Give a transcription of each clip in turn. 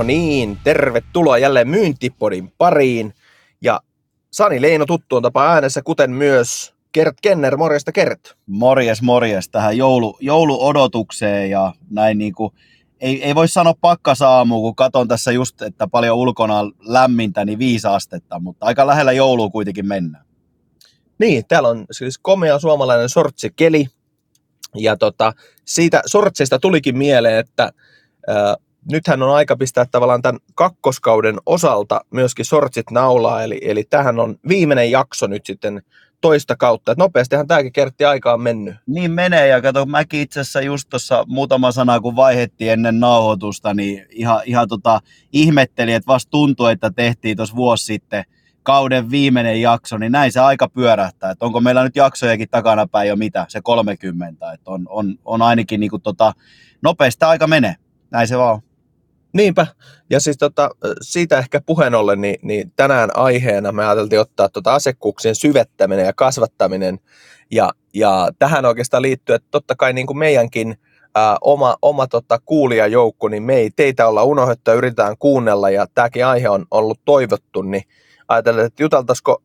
No niin, tervetuloa jälleen Myyntipodin pariin. Ja Sani Leino tuttuun tapa äänessä, kuten myös Kert Kenner. Morjesta Kert. Morjes, morjes tähän joulu, jouluodotukseen ja näin niin kuin, ei, ei voi sanoa pakkasaamu, kun katon tässä just, että paljon ulkona lämmintä, niin viisi astetta, mutta aika lähellä joulua kuitenkin mennään. Niin, täällä on siis komea suomalainen sortsikeli. Ja tota, siitä sortseista tulikin mieleen, että äh, nythän on aika pistää tavallaan tämän kakkoskauden osalta myöskin sortsit naulaa, eli, eli tähän on viimeinen jakso nyt sitten toista kautta. Et nopeastihan tämäkin kertti aikaa on mennyt. Niin menee, ja kato, mäkin itse asiassa just tuossa muutama sana, kun vaihettiin ennen nauhoitusta, niin ihan, ihan tota, ihmettelin, että vasta tuntui, että tehtiin tuossa vuosi sitten kauden viimeinen jakso, niin näin se aika pyörähtää. Että onko meillä nyt jaksojakin takanapäin jo mitä, se 30, että on, on, on ainakin niin kuin tota, nopeasti aika menee. Näin se vaan Niinpä. Ja siis tota, siitä ehkä puheen ollen, niin, niin tänään aiheena me ajateltiin ottaa tota asekuuksien syvettäminen ja kasvattaminen. Ja, ja tähän oikeastaan liittyy, että totta kai niin kuin meidänkin ää, oma, oma tota, kuulijajoukko, niin me ei teitä olla unohdettu ja yritetään kuunnella. Ja tämäkin aihe on ollut toivottu, niin ajatellaan, että juteltaisiko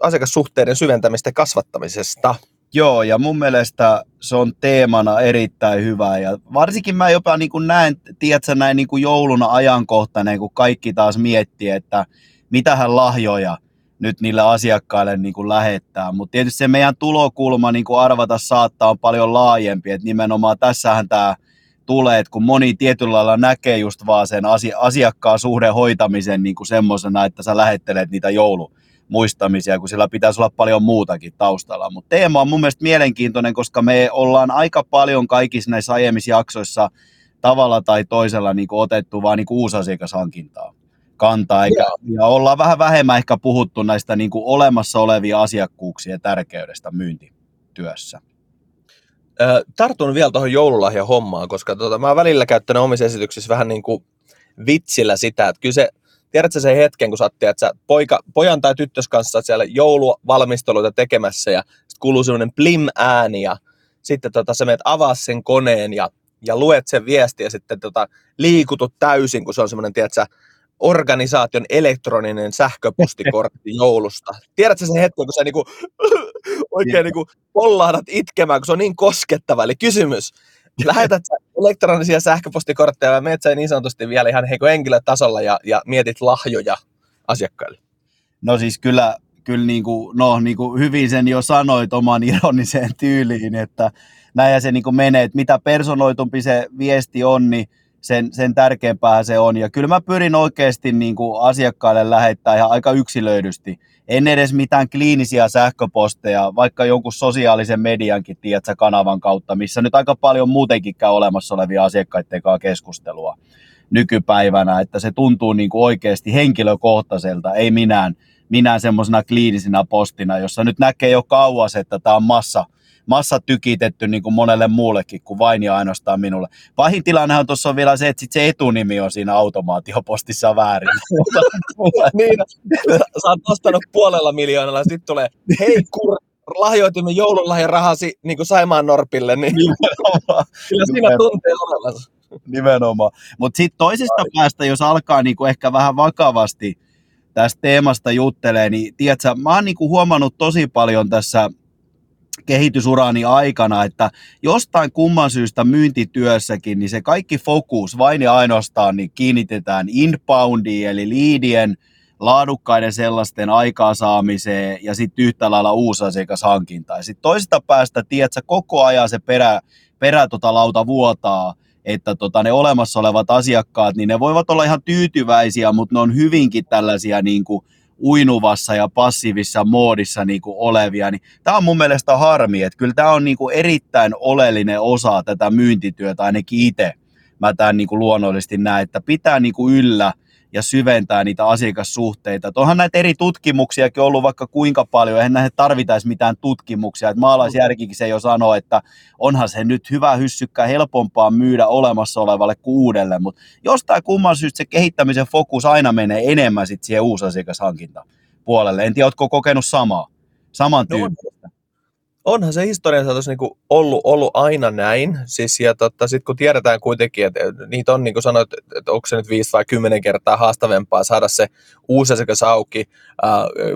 asiakassuhteiden syventämistä ja kasvattamisesta. Joo, ja mun mielestä se on teemana erittäin hyvä. Ja varsinkin mä jopa niin kuin näen, tiedätkö, näin niin kuin jouluna ajankohtainen, kun kaikki taas miettii, että mitähän lahjoja nyt niille asiakkaille niin kuin lähettää. Mutta tietysti se meidän tulokulma niin kuin arvata saattaa on paljon laajempi. Että nimenomaan tässähän tämä tulee, että kun moni tietyllä lailla näkee just vaan sen asiakkaan suhden hoitamisen niin kuin semmoisena, että sä lähettelet niitä joulu muistamisia, kun sillä pitäisi olla paljon muutakin taustalla. Mutta teema on mun mielestä mielenkiintoinen, koska me ollaan aika paljon kaikissa näissä aiemmissa jaksoissa tavalla tai toisella niin kuin otettu vaan niin uusasiakashankintaa kantaa, eikä, ja ollaan vähän vähemmän ehkä puhuttu näistä niin kuin olemassa olevia asiakkuuksia tärkeydestä myyntityössä. Tartun vielä tuohon joululahja hommaan, koska tota, mä oon välillä käyttänyt omissa esityksissä vähän niin kuin vitsillä sitä, että kyllä se tiedätkö sen hetken, kun sä oot, tiedätkö, poika, pojan tai tyttös kanssa siellä jouluvalmisteluita tekemässä ja sitten kuuluu semmoinen plim-ääni ja sitten tota, sä menet avaa sen koneen ja, ja luet sen viesti ja sitten tota, liikutut täysin, kun se on semmoinen, tiedätkö, organisaation elektroninen sähköpostikortti joulusta. Tiedätkö sen hetken, kun sä niinku, oikein niinku pollahdat itkemään, kun se on niin koskettava. Eli kysymys, lähetät elektronisia sähköpostikortteja vai menet niin sanotusti vielä ihan henkilötasolla ja, ja mietit lahjoja asiakkaille? No siis kyllä, kyllä niin kuin, no, niin kuin hyvin sen jo sanoit oman ironiseen tyyliin, että näin se niin kuin menee, että mitä personoitumpi se viesti on, niin sen, sen tärkeämpää se on. Ja kyllä mä pyrin oikeasti niin kuin asiakkaille lähettää ihan aika yksilöidysti. En edes mitään kliinisiä sähköposteja, vaikka jonkun sosiaalisen mediankin, tiedätkö, kanavan kautta, missä nyt aika paljon muutenkin käy olemassa olevia asiakkaiden kanssa keskustelua nykypäivänä, että se tuntuu niin kuin oikeasti henkilökohtaiselta, ei minään, minään semmoisena kliinisinä postina, jossa nyt näkee jo kauas, että tämä on massa, massa tykitetty niin kuin monelle muullekin kuin vain ja ainoastaan minulle. Pahin tilannehan tuossa on vielä se, että sit se etunimi on siinä automaatiopostissa väärin. niin, sä oot ostanut puolella miljoonalla, sitten tulee, hei kur, lahjoitimme joululahjan rahasi niin kuin Saimaan Norpille, niin kyllä siinä tuntee olevansa. Nimenomaan. Mutta sitten toisesta Ai. päästä, jos alkaa niinku ehkä vähän vakavasti tästä teemasta juttelee, niin tiedätkö, mä oon niinku huomannut tosi paljon tässä kehitysurani aikana, että jostain kumman syystä myyntityössäkin, niin se kaikki fokus vain ja ainoastaan niin kiinnitetään inboundiin, eli liidien laadukkaiden sellaisten aikaansaamiseen ja sitten yhtä lailla uusasiakashankintaan. Sitten toisesta päästä, tiedätkö, koko ajan se perä, perä tota lauta vuotaa, että tota, ne olemassa olevat asiakkaat, niin ne voivat olla ihan tyytyväisiä, mutta ne on hyvinkin tällaisia niin kuin uinuvassa ja passiivisessa moodissa niin kuin olevia, niin tämä on mun mielestä harmi, että kyllä tämä on niin kuin erittäin oleellinen osa tätä myyntityötä, ainakin itse. Mä tämän niin kuin luonnollisesti näen, että pitää niin kuin yllä ja syventää niitä asiakassuhteita. Onhan näitä eri tutkimuksiakin ollut vaikka kuinka paljon, eihän näihin tarvitaisi mitään tutkimuksia. Että maalaisjärkikin se jo sanoo, että onhan se nyt hyvä hyssykkä helpompaa myydä olemassa olevalle kuin uudelle, mutta jostain kumman syystä se kehittämisen fokus aina menee enemmän sitten siihen uusasiakashankinta puolelle. En tiedä, oletko kokenut samaa, saman tyyppistä? Onhan se historian saatossa niinku ollut, ollut aina näin. Siis, ja tota, sitten kun tiedetään kuitenkin, että niitä on, niin kuin sanoit, että onko se nyt viisi vai kymmenen kertaa haastavempaa saada se uusi asiakas auki äh,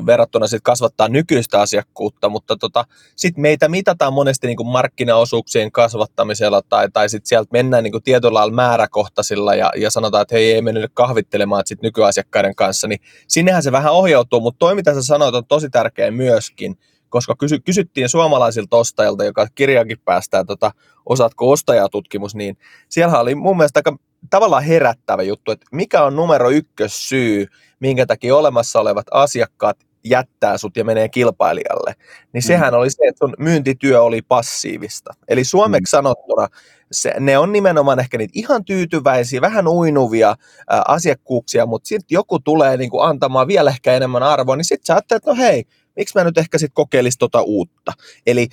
verrattuna sitten kasvattaa nykyistä asiakkuutta, mutta tota, sitten meitä mitataan monesti niin kuin markkinaosuuksien kasvattamisella tai, tai sitten sieltä mennään niin kuin tietyllä lailla määräkohtaisilla ja, ja sanotaan, että hei, ei mene nyt kahvittelemaan sit nykyasiakkaiden kanssa, niin sinnehän se vähän ohjautuu, mutta toi mitä sä sanoit on tosi tärkeä myöskin, koska kysy, kysyttiin suomalaisilta ostajilta, joka kirjakin päästää, tota, osaatko ostajatutkimus, niin siellä oli mun mielestä aika tavallaan herättävä juttu, että mikä on numero ykkös syy, minkä takia olemassa olevat asiakkaat jättää sut ja menee kilpailijalle, niin mm. sehän oli se, että sun myyntityö oli passiivista. Eli suomeksi mm. sanottuna se, ne on nimenomaan ehkä niitä ihan tyytyväisiä, vähän uinuvia ää, asiakkuuksia, mutta sitten joku tulee niin kuin antamaan vielä ehkä enemmän arvoa, niin sitten sä ajattelet, että no hei, miksi mä nyt ehkä sitten kokeilisin tota uutta. Eli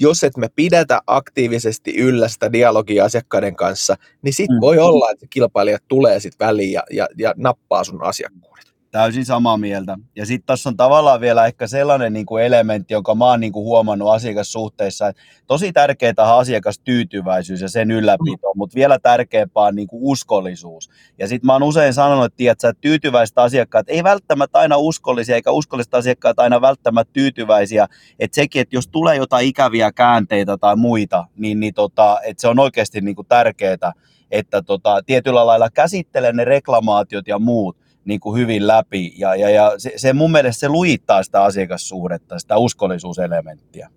jos et me pidetä aktiivisesti yllä sitä dialogia asiakkaiden kanssa, niin sitten mm. voi olla, että kilpailijat tulee sitten väliin ja, ja, ja nappaa sun asiakkuudet. Täysin samaa mieltä. Ja sitten tässä on tavallaan vielä ehkä sellainen niin kuin elementti, jonka mä oon niin kuin huomannut asiakassuhteissa, että tosi tärkeää on asiakastyytyväisyys ja sen ylläpito, mutta vielä tärkeämpää on niin kuin uskollisuus. Ja sitten mä oon usein sanonut, että, tiedätkö, että tyytyväiset asiakkaat ei välttämättä aina uskollisia, eikä uskolliset asiakkaat aina välttämättä tyytyväisiä. Että sekin, että jos tulee jotain ikäviä käänteitä tai muita, niin, niin tota, että se on oikeasti niin kuin tärkeää, että tota, tietyllä lailla käsittelee ne reklamaatiot ja muut, niin kuin hyvin läpi. Ja, ja, ja se, se mun mielestä se lujittaa sitä asiakassuhdetta, sitä uskollisuuselementtiä.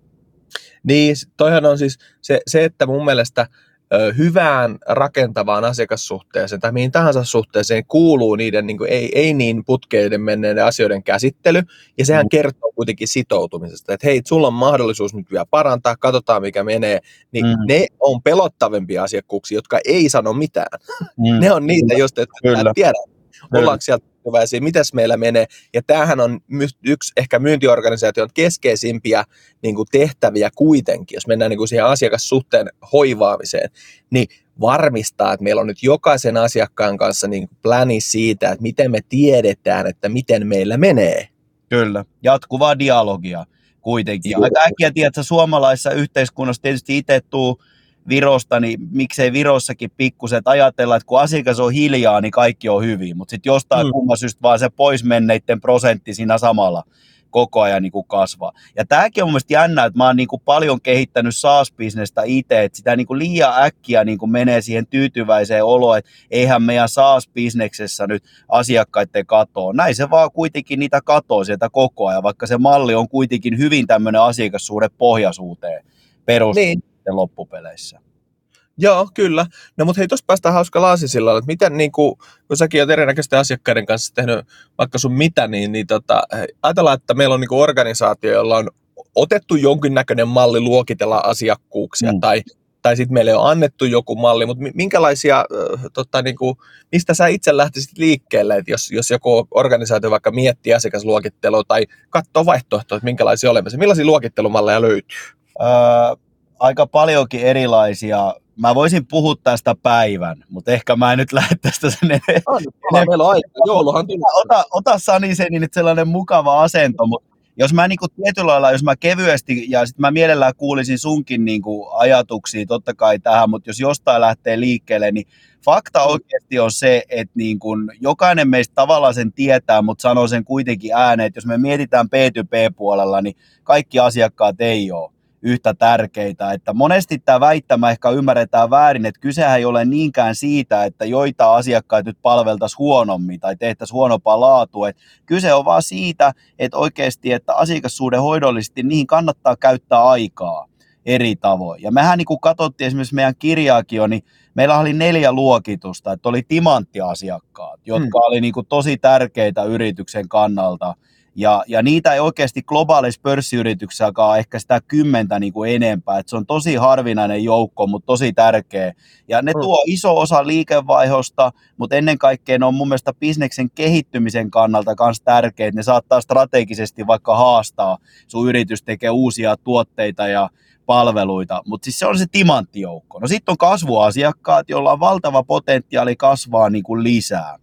Niin, toihan on siis se, se että mun mielestä ö, hyvään rakentavaan asiakassuhteeseen tai mihin tahansa suhteeseen kuuluu niiden niin kuin, ei, ei niin putkeiden menneiden asioiden käsittely, ja sehän mm. kertoo kuitenkin sitoutumisesta, että hei, sulla on mahdollisuus nyt vielä parantaa, katsotaan mikä menee, niin mm. ne on pelottavimpia asiakkuuksia, jotka ei sano mitään. Mm. ne on niitä, että Kyllä. tiedät, ollaanko sieltä tyytyväisiä, mitäs meillä menee. Ja tämähän on yksi ehkä myyntiorganisaation keskeisimpiä niin kuin tehtäviä kuitenkin, jos mennään niin kuin siihen asiakassuhteen hoivaamiseen, niin varmistaa, että meillä on nyt jokaisen asiakkaan kanssa niin kuin pläni siitä, että miten me tiedetään, että miten meillä menee. Kyllä, jatkuvaa dialogia kuitenkin. Aika äkkiä tiedät, että suomalaisessa yhteiskunnassa tietysti itse tuu Virosta, niin miksei Virossakin pikkusen, että ajatellaan, että kun asiakas on hiljaa, niin kaikki on hyvin, mutta sitten jostain mm. kumman syystä vaan se poismenneiden prosentti siinä samalla koko ajan niin kuin kasvaa. Ja tämäkin on mun mielestä jännä, että mä oon niin kuin paljon kehittänyt SaaS-bisnestä itse, että sitä niin kuin liian äkkiä niin kuin menee siihen tyytyväiseen oloon, että eihän meidän SaaS-bisneksessä nyt asiakkaiden katoa. Näin se vaan kuitenkin niitä katoo sieltä koko ajan, vaikka se malli on kuitenkin hyvin tämmöinen asiakassuhde pohjaisuuteen perustunut. Niin loppupeleissä. Joo, kyllä. No mutta hei, tuossa päästään hauska laasisilla, että miten, niin kuin, kun säkin olet erinäköisten asiakkaiden kanssa tehnyt vaikka sun mitä, niin, niin tota, ajatellaan, että meillä on niin kuin organisaatio, jolla on otettu jonkinnäköinen malli luokitella asiakkuuksia, mm. tai, tai sitten meille on annettu joku malli, mutta minkälaisia, äh, tota, niin kuin, mistä sä itse lähtisit liikkeelle, että jos, jos joku organisaatio vaikka miettii asiakasluokittelua tai katsoo vaihtoehtoja, että minkälaisia olemassa, millaisia luokittelumalleja löytyy? Öö, aika paljonkin erilaisia. Mä voisin puhua tästä päivän, mutta ehkä mä en nyt lähde tästä sen eteen. Meillä on aika, jouluhan Ota, ota Sani sen niin sellainen mukava asento, mutta jos mä niinku tietyllä lailla, jos mä kevyesti, ja sitten mä mielellään kuulisin sunkin niinku ajatuksia totta kai tähän, mutta jos jostain lähtee liikkeelle, niin fakta oikeasti on se, että niin kun jokainen meistä tavallaan sen tietää, mutta sanoo sen kuitenkin ääneen, että jos me mietitään P2P-puolella, niin kaikki asiakkaat ei ole yhtä tärkeitä. Että monesti tämä väittämä ehkä ymmärretään väärin, että kysehän ei ole niinkään siitä, että joita asiakkaita nyt palveltaisiin huonommin tai tehtäisiin huonompaa laatua. Että kyse on vaan siitä, että oikeasti, että asiakassuuden hoidollisesti niihin kannattaa käyttää aikaa eri tavoin. Ja mehän niin kuin katsottiin esimerkiksi meidän kirjaakin jo, niin meillä oli neljä luokitusta, että oli timanttiasiakkaat, jotka hmm. oli niin kuin tosi tärkeitä yrityksen kannalta – ja, ja niitä ei oikeasti globaalissa pörssiyrityksessä ehkä sitä kymmentä niin kuin enempää. Et se on tosi harvinainen joukko, mutta tosi tärkeä. Ja ne mm. tuo iso osa liikevaihosta, mutta ennen kaikkea ne on mun mielestä bisneksen kehittymisen kannalta myös tärkeitä. Ne saattaa strategisesti vaikka haastaa, sun yritys tekee uusia tuotteita ja palveluita, mutta siis se on se timanttijoukko. No sitten on kasvuasiakkaat, joilla on valtava potentiaali kasvaa niin kuin lisää.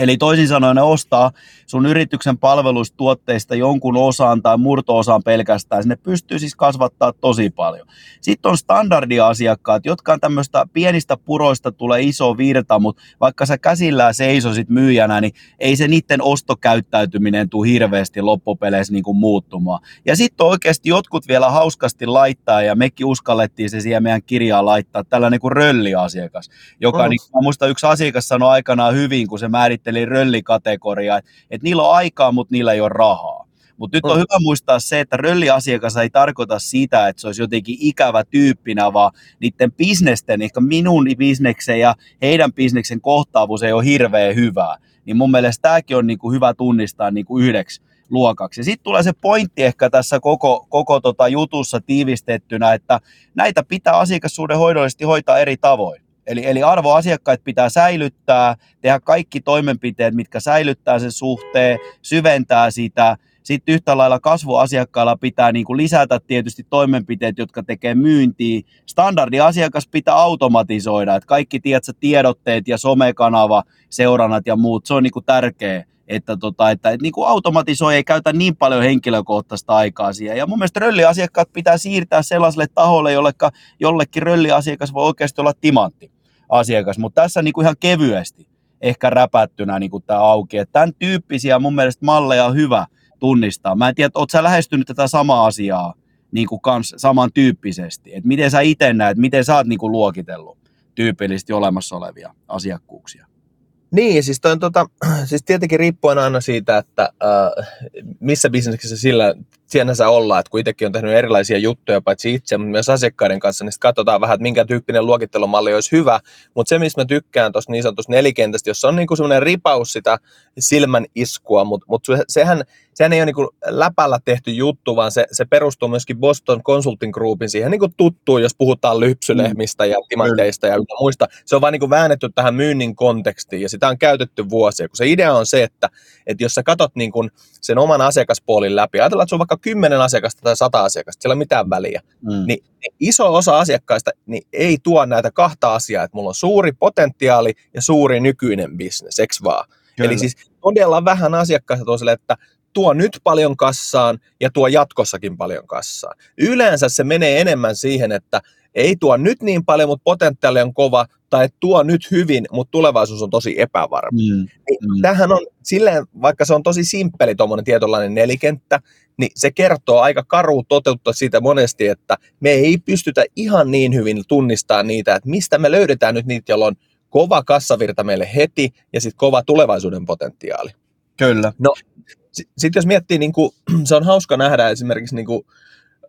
Eli toisin sanoen ne ostaa sun yrityksen palvelustuotteista jonkun osan tai murto-osan pelkästään. Sinne pystyy siis kasvattaa tosi paljon. Sitten on standardiasiakkaat, jotka on tämmöistä pienistä puroista tulee iso virta, mutta vaikka sä käsillään seisosit myyjänä, niin ei se niiden ostokäyttäytyminen tule hirveästi loppupeleissä niin kuin muuttumaan. Ja sitten oikeasti jotkut vielä hauskasti laittaa, ja mekin uskallettiin se siihen meidän kirjaan laittaa, tällainen kuin rölliasiakas, joka, oh. niin, muista yksi asiakas sanoi aikanaan hyvin, kun se määritti määritteli röllikategoriaa, että, että niillä on aikaa, mutta niillä ei ole rahaa. Mutta nyt on mm. hyvä muistaa se, että rölliasiakas ei tarkoita sitä, että se olisi jotenkin ikävä tyyppinä, vaan niiden bisnesten, ehkä minun bisneksen ja heidän bisneksen kohtaavuus ei ole hirveän hyvää. Niin mun mielestä tämäkin on niinku hyvä tunnistaa niinku yhdeksi luokaksi. Sitten tulee se pointti ehkä tässä koko, koko tota jutussa tiivistettynä, että näitä pitää asiakassuuden hoidollisesti hoitaa eri tavoin. Eli, eli arvoasiakkaat pitää säilyttää, tehdä kaikki toimenpiteet, mitkä säilyttää sen suhteen, syventää sitä. Sitten yhtä lailla kasvuasiakkailla pitää niin kuin lisätä tietysti toimenpiteet, jotka tekee myyntiä. Standardiasiakas pitää automatisoida, että kaikki tiedätkö, tiedotteet ja somekanava, seurannat ja muut, se on niin kuin tärkeä että, tota, että, että niin kuin automatisoi ei käytä niin paljon henkilökohtaista aikaa siihen. Ja mun mielestä rölliasiakkaat pitää siirtää sellaiselle taholle, jollekin rölliasiakas voi oikeasti olla timantti asiakas, mutta tässä niin kuin ihan kevyesti ehkä räpättynä niin tämä auki. Että tämän tyyppisiä mun mielestä malleja on hyvä tunnistaa. Mä en tiedä, ootko sä lähestynyt tätä samaa asiaa niin kuin kans samantyyppisesti, että miten sä itse näet, miten sä oot niin kuin luokitellut tyypillisesti olemassa olevia asiakkuuksia? Niin, siis, toi tota, siis tietenkin riippuen aina siitä, että äh, missä bisneksessä sillä sinänsä ollaan, että kun itsekin on tehnyt erilaisia juttuja, paitsi itse, mutta myös asiakkaiden kanssa, niin sitten katsotaan vähän, että minkä tyyppinen luokittelumalli olisi hyvä, mutta se, missä mä tykkään tuossa niin sanotusta nelikentästä, jossa on niinku semmoinen ripaus sitä silmän iskua, mutta mut sehän, sehän ei ole niinku läpällä tehty juttu, vaan se, se perustuu myöskin Boston Consulting Groupin siihen niinku tuttuun, jos puhutaan lypsylehmistä ja timanteista ja muista. Se on vaan niinku väännetty tähän myynnin kontekstiin ja sitä on käytetty vuosia, kun se idea on se, että, että jos sä katot niinku sen oman asiakaspuolin läpi, ajatellaan, että se on vaikka kymmenen asiakasta tai sata asiakasta, siellä ei ole mitään väliä, mm. niin iso osa asiakkaista niin ei tuo näitä kahta asiaa, että mulla on suuri potentiaali ja suuri nykyinen bisnes, eikö vaan? Kyllä. Eli siis todella vähän asiakkaista tuo sille, että tuo nyt paljon kassaan ja tuo jatkossakin paljon kassaan. Yleensä se menee enemmän siihen, että ei tuo nyt niin paljon, mutta potentiaali on kova, tai tuo nyt hyvin, mutta tulevaisuus on tosi epävarma. Mm. Niin mm. Tähän on silleen, vaikka se on tosi simppeli tuommoinen tietynlainen nelikenttä, niin se kertoo aika karu toteuttaa siitä monesti, että me ei pystytä ihan niin hyvin tunnistaa niitä, että mistä me löydetään nyt niitä, joilla on kova kassavirta meille heti ja sitten kova tulevaisuuden potentiaali. Kyllä. No, sitten jos miettii, niin kuin, se on hauska nähdä esimerkiksi niin kuin,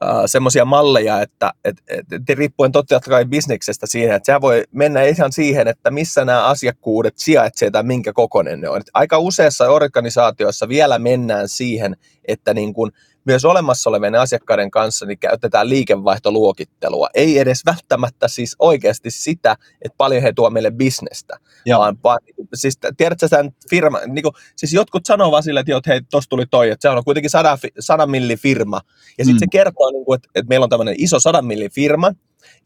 äh, semmoisia malleja, että et, et, et, riippuen totta kai bisneksestä siihen, että se voi mennä ihan siihen, että missä nämä asiakkuudet sijaitsevat tai minkä kokoinen ne on. Et aika useassa organisaatioissa vielä mennään siihen, että niin kuin myös olemassa olevien asiakkaiden kanssa niin käytetään liikevaihtoluokittelua. Ei edes välttämättä siis oikeasti sitä, että paljon he tuo meille bisnestä, Joo. vaan, vaan siis tiedätkö sen firma, niin kuin, siis jotkut sanoo vaan sille, että, että hei, tuossa tuli toi, että se on kuitenkin 100, 100 milli firma, ja sitten mm. se kertoo, niin kuin, että, että meillä on tämmöinen iso 100 milli firma,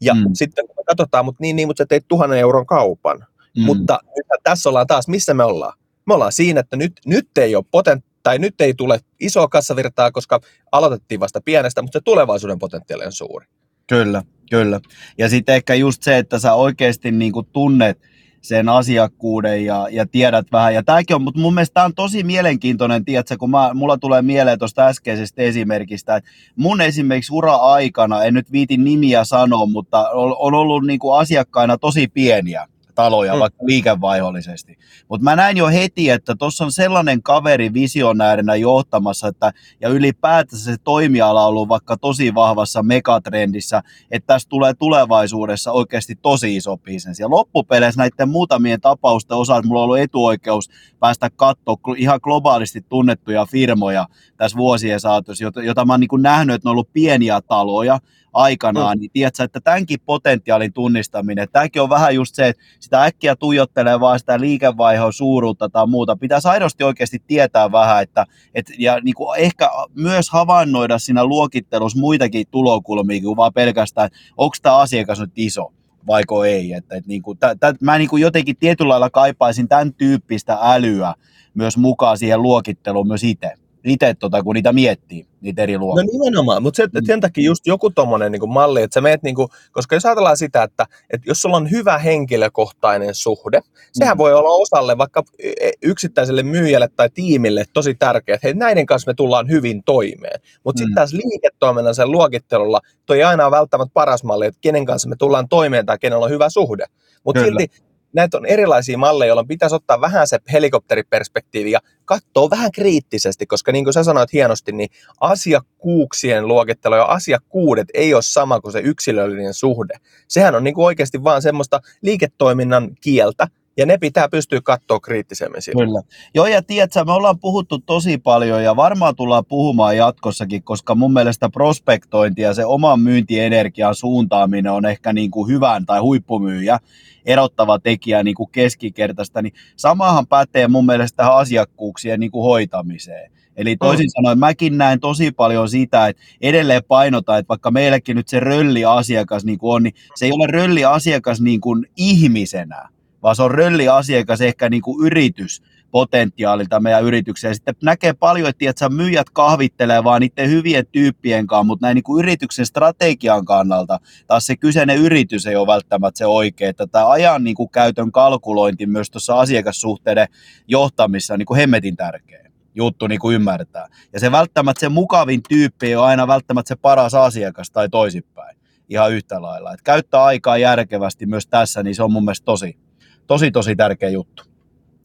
ja mm. sitten kun me katsotaan, mutta niin, niin, mutta sä teit tuhannen euron kaupan, mm. mutta tässä ollaan taas, missä me ollaan? Me ollaan siinä, että nyt, nyt ei ole potent, tai nyt ei tule isoa kassavirtaa, koska aloitettiin vasta pienestä, mutta se tulevaisuuden potentiaali on suuri. Kyllä, kyllä. Ja sitten ehkä just se, että sä oikeasti niin kuin tunnet sen asiakkuuden ja, ja tiedät vähän. Ja tämäkin on, mutta mun mielestä tämä on tosi mielenkiintoinen, tiedätkö, kun mä, mulla tulee mieleen tuosta äskeisestä esimerkistä, että mun esimerkiksi ura-aikana, en nyt viitin nimiä sanoa, mutta on, on ollut niin kuin asiakkaina tosi pieniä taloja, mm. vaikka liikevaihollisesti. Mutta mä näin jo heti, että tuossa on sellainen kaveri visionäärinä johtamassa, että, ja ylipäätänsä se toimiala on ollut vaikka tosi vahvassa megatrendissä, että tässä tulee tulevaisuudessa oikeasti tosi iso bisnes. Ja loppupeleissä näiden muutamien tapausten osalta mulla on ollut etuoikeus päästä katsoa ihan globaalisti tunnettuja firmoja tässä vuosien saatossa, jota, jota mä oon niin nähnyt, että ne on ollut pieniä taloja, aikanaan, mm. niin tiedätkö, että tämänkin potentiaalin tunnistaminen, tämäkin on vähän just se, että sitä äkkiä tuijottelee vaan sitä liikevaihon suuruutta tai muuta. Pitäisi aidosti oikeasti tietää vähän, että, et, ja niin kuin ehkä myös havainnoida siinä luokittelussa muitakin tulokulmia kuin vaan pelkästään, onko tämä asiakas nyt iso vaiko ei. Että, että niin kuin, tä, tä, mä niin kuin jotenkin tietyllä lailla kaipaisin tämän tyyppistä älyä myös mukaan siihen luokitteluun myös itse itse, tota, kun niitä miettii, niitä eri luokkia. No nimenomaan, mutta se, mm. sen takia just joku tommonen niin malli, että sä meet, niin kuin, koska jos ajatellaan sitä, että, että jos sulla on hyvä henkilökohtainen suhde, sehän mm. voi olla osalle vaikka e, yksittäiselle myyjälle tai tiimille tosi tärkeää, että hei, näiden kanssa me tullaan hyvin toimeen. Mutta mm. sitten taas liiketoiminnan sen luokittelulla toi aina ole välttämättä paras malli, että kenen kanssa me tullaan toimeen tai kenellä on hyvä suhde. Mutta silti näitä on erilaisia malleja, joilla pitäisi ottaa vähän se helikopteriperspektiivi ja katsoa vähän kriittisesti, koska niin kuin sä sanoit hienosti, niin asiakkuuksien luokittelu ja asiakkuudet ei ole sama kuin se yksilöllinen suhde. Sehän on niin kuin oikeasti vaan semmoista liiketoiminnan kieltä, ja ne pitää pystyä katsoa kriittisemmin siitä. Kyllä. Joo, ja tiedätkö, me ollaan puhuttu tosi paljon ja varmaan tullaan puhumaan jatkossakin, koska mun mielestä prospektointi ja se oman myyntienergian suuntaaminen on ehkä niin kuin hyvän tai huippumyyjä erottava tekijä niin kuin keskikertaista, niin samahan pätee mun mielestä tähän asiakkuuksien niin kuin hoitamiseen. Eli toisin mm. sanoen mäkin näen tosi paljon sitä, että edelleen painotaan, että vaikka meillekin nyt se rölli-asiakas niin kuin on, niin se ei ole rölli-asiakas niin kuin ihmisenä, vaan se on rölli-asiakas ehkä niin kuin yritys potentiaalilta meidän yritykseen. Sitten näkee paljon, että tiedätkö, myyjät kahvittelee vaan niiden hyvien tyyppien kanssa, mutta näin niin kuin yrityksen strategian kannalta taas se kyseinen yritys ei ole välttämättä se oikea. Että tämä ajan niin kuin käytön kalkulointi myös tuossa asiakassuhteiden johtamissa on niin kuin hemmetin tärkeä juttu niin kuin ymmärtää. Ja se välttämättä se mukavin tyyppi ei ole aina välttämättä se paras asiakas tai toisinpäin ihan yhtä lailla. Et käyttää aikaa järkevästi myös tässä, niin se on mun mielestä tosi, tosi, tosi tärkeä juttu.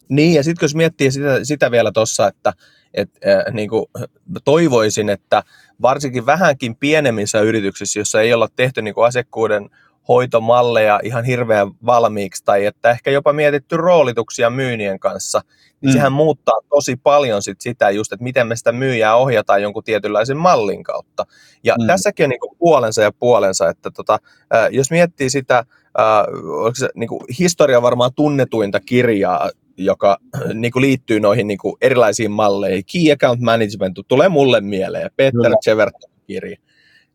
Niin, ja sitten jos miettii sitä, sitä vielä tuossa, että et, äh, niin kuin toivoisin, että varsinkin vähänkin pienemmissä yrityksissä, jossa ei olla tehty niin kuin asiakkuuden hoitomalleja ihan hirveän valmiiksi, tai että ehkä jopa mietitty roolituksia myynien kanssa, niin mm. sehän muuttaa tosi paljon sit sitä just, että miten me sitä myyjää ohjataan jonkun tietynlaisen mallin kautta. Ja mm. tässäkin on niin puolensa ja puolensa, että tota, äh, jos miettii sitä, äh, se, niin kuin historia varmaan tunnetuinta kirjaa joka niin kuin liittyy noihin niin kuin erilaisiin malleihin. Key Account Management tulee mulle mieleen, Peter Cheverton kirja.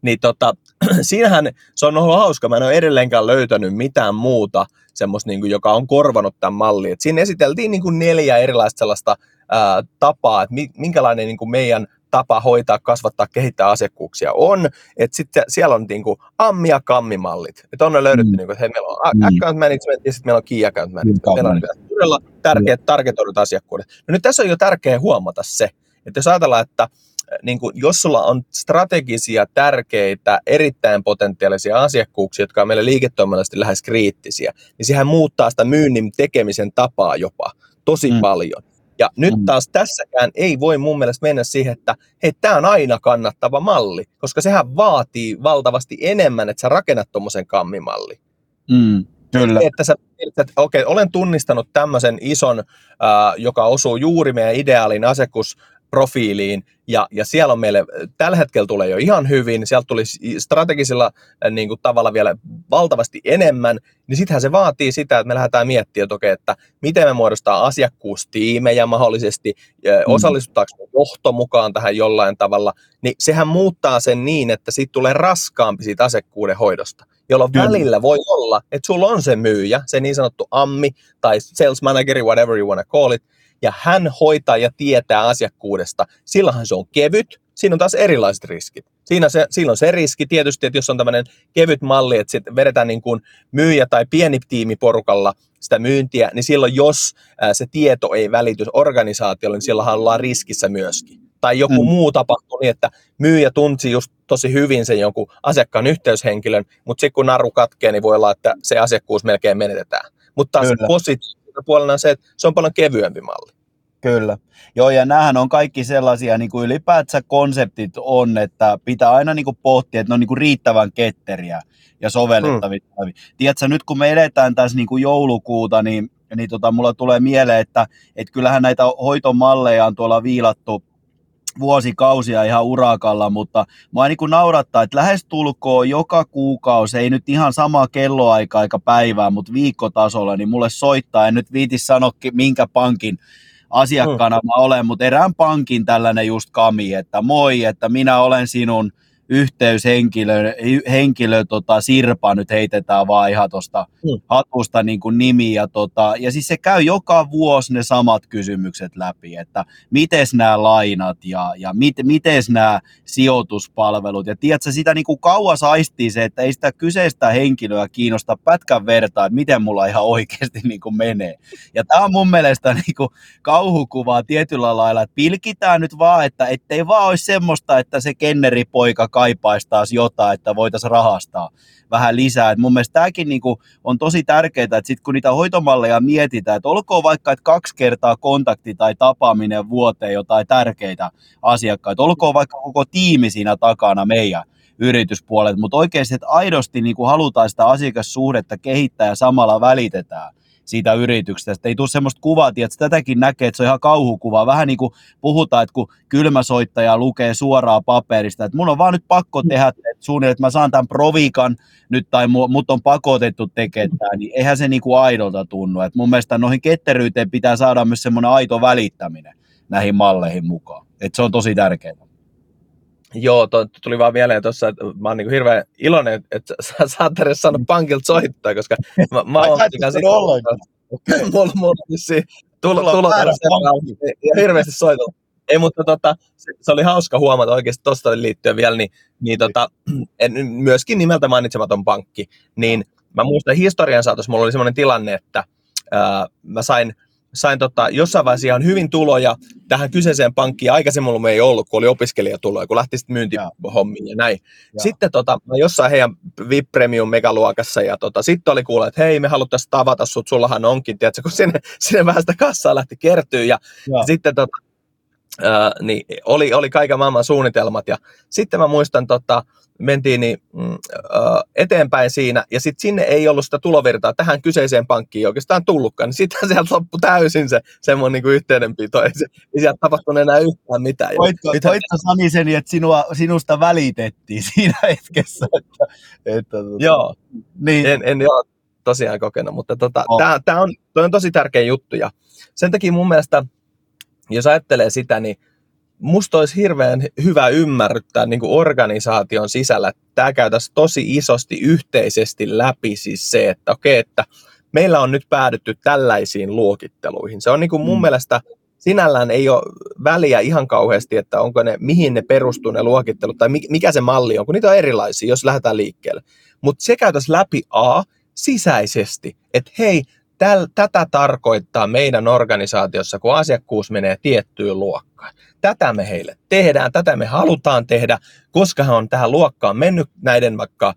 Niin tota, siinähän se on ollut hauska, mä en ole edelleenkään löytänyt mitään muuta semmoista, niin kuin, joka on korvanut tämän mallin. Et siinä esiteltiin niin kuin neljä erilaista sellaista ää, tapaa, että minkälainen niin kuin meidän tapa hoitaa, kasvattaa, kehittää asiakkuuksia on, että sitten siellä on niin kuin ammi- ja kammimallit. Että on ne löydetty, mm. niin kuin, että hei, meillä on mm. account management ja sitten meillä on key account management. Mm. Meillä on niinku todella tärkeät targetoidut asiakkuudet. No nyt tässä on jo tärkeää huomata se, että jos ajatellaan, että niin kuin, jos sulla on strategisia, tärkeitä, erittäin potentiaalisia asiakkuuksia, jotka on meille liiketoiminnallisesti lähes kriittisiä, niin sehän muuttaa sitä myynnin tekemisen tapaa jopa tosi mm. paljon. Ja nyt mm. taas tässäkään ei voi mun mielestä mennä siihen, että hei, tämä on aina kannattava malli, koska sehän vaatii valtavasti enemmän, että sä rakennat tuommoisen kammimalli. Mm, kyllä. Että sä, että okei, okay, olen tunnistanut tämmöisen ison, äh, joka osuu juuri meidän ideaalin asiakus, profiiliin, ja, ja siellä on meille, tällä hetkellä tulee jo ihan hyvin, sieltä tuli strategisilla niin kuin, tavalla vielä valtavasti enemmän, niin sittenhän se vaatii sitä, että me lähdetään miettimään, että, okei, että miten me muodostaa asiakkuustiimejä mahdollisesti, mm. osallistutaanko johto mukaan tähän jollain tavalla, niin sehän muuttaa sen niin, että siitä tulee raskaampi siitä asiakkuuden hoidosta jolloin Kyllä. välillä voi olla, että sulla on se myyjä, se niin sanottu ammi tai sales manageri, whatever you want to call it, ja hän hoitaa ja tietää asiakkuudesta, silloinhan se on kevyt, siinä on taas erilaiset riskit. Siinä se, silloin se riski tietysti, että jos on tämmöinen kevyt malli, että sitten vedetään niin kuin myyjä tai pieni tiimi porukalla sitä myyntiä, niin silloin jos se tieto ei välity organisaatiolle, niin silloinhan ollaan riskissä myöskin. Tai joku mm. muu tapahtuu niin, että myyjä tunsi just tosi hyvin sen jonkun asiakkaan yhteyshenkilön, mutta sitten kun naru katkee, niin voi olla, että se asiakkuus melkein menetetään. Mutta taas Kyllä. posit- puolena se, että se on paljon kevyempi malli. Kyllä. Joo, ja näähän on kaikki sellaisia, niin kuin ylipäätänsä konseptit on, että pitää aina niin kuin pohtia, että ne on niin kuin riittävän ketteriä ja sovellettavia. Hmm. Tiedätkö, nyt kun me edetään tässä niin kuin joulukuuta, niin, niin tota, mulla tulee mieleen, että, että kyllähän näitä hoitomalleja on tuolla viilattu vuosikausia ihan urakalla, mutta mua niin kuin naurattaa, että lähestulkoon joka kuukausi, ei nyt ihan sama kelloaika aika päivää, mutta viikkotasolla, niin mulle soittaa, en nyt viiti sanoa minkä pankin asiakkaana mä olen, mutta erään pankin tällainen just kami, että moi, että minä olen sinun yhteyshenkilö, henkilö, tota, Sirpa nyt heitetään vaan ihan tuosta mm. hatusta niin kuin nimi. Ja, tota, ja siis se käy joka vuosi ne samat kysymykset läpi, että miten nämä lainat ja, ja mit, miten nämä sijoituspalvelut. Ja tiedätkö, sitä niin kuin kauas aistii se, että ei sitä kyseistä henkilöä kiinnosta pätkän vertaa, että miten mulla ihan oikeasti niin kuin menee. Ja tämä on mun mielestä niin kuin kauhukuvaa tietyllä lailla, että pilkitään nyt vaan, että ettei vaan olisi semmoista, että se kenneripoika kaipaisi taas jotain, että voitaisiin rahastaa vähän lisää. Et mun mielestä tämäkin niinku on tosi tärkeää, että sit kun niitä hoitomalleja mietitään, että olkoon vaikka että kaksi kertaa kontakti tai tapaaminen vuoteen jotain tärkeitä asiakkaita, olkoon vaikka koko tiimi siinä takana meidän yrityspuolet, mutta oikeasti, että aidosti niin halutaan sitä asiakassuhdetta kehittää ja samalla välitetään siitä yrityksestä. Että ei tule semmoista kuvaa, että tätäkin näkee, että se on ihan kauhukuva. Vähän niin kuin puhutaan, että kun kylmäsoittaja lukee suoraan paperista, että mun on vaan nyt pakko mm. tehdä että suunnilleen, että mä saan tämän provikan nyt tai mut on pakotettu tekemään, niin eihän se niin kuin aidolta tunnu. Että mun mielestä noihin ketteryyteen pitää saada myös semmoinen aito välittäminen näihin malleihin mukaan. Että se on tosi tärkeää. Joo, to, tuli vaan mieleen tuossa, että mä oon niin hirveän iloinen, että sä, sä oot edes saanut pankilta soittaa, koska mä, mä oon ollenkaan. mulla, mulla on tulo, tulo ja hirveästi soitella. Ei, mutta tota, se, se, oli hauska huomata oikeasti tuosta liittyen vielä, niin, niin tota, en, myöskin nimeltä mainitsematon pankki, niin mä muistan historian saatossa, mulla oli semmoinen tilanne, että ää, mä sain sain tota, jossain vaiheessa ihan hyvin tuloja tähän kyseiseen pankkiin. Aikaisemmin mulla ei ollut, kun oli opiskelijatuloja, kun lähti sitten myyntihommiin ja näin. Ja. Sitten tota, jossain heidän VIP Premium megaluokassa ja tota, sitten oli kuulla, että hei, me haluttaisiin tavata sut, sullahan onkin, tiedätkö, kun sinne, sinne vähän sitä kassaa lähti kertyä ja, ja. sitten tota, ää, niin oli, oli kaiken maailman suunnitelmat ja sitten mä muistan tota, mentiin niin, mm, eteenpäin siinä, ja sitten sinne ei ollut sitä tulovirtaa tähän kyseiseen pankkiin oikeastaan tullutkaan, niin sitten sieltä loppui täysin se semmoinen niin yhteydenpito, ei, se, ei sieltä tapahtunut enää yhtään mitään. Voitko, Nyt, voitko Saniseni, että sinua, sinusta välitettiin siinä hetkessä? Että, että, tota, joo, niin. en, en joo, tosiaan kokenut, mutta tota, oh. tämä on, on tosi tärkeä juttu, ja sen takia mun mielestä, jos ajattelee sitä, niin musta olisi hirveän hyvä ymmärryttää niin kuin organisaation sisällä, että tämä käytäisiin tosi isosti yhteisesti läpi siis se, että okei, okay, että meillä on nyt päädytty tällaisiin luokitteluihin. Se on niin kuin mun mm. mielestä sinällään ei ole väliä ihan kauheasti, että onko ne, mihin ne perustuu ne luokittelut tai mikä se malli on, kun niitä on erilaisia, jos lähdetään liikkeelle. Mutta se käytäisiin läpi A sisäisesti, että hei, täl, tätä tarkoittaa meidän organisaatiossa, kun asiakkuus menee tiettyyn luokkaan. Tätä me heille tehdään, tätä me halutaan tehdä, koska he on tähän luokkaan mennyt näiden vaikka ä,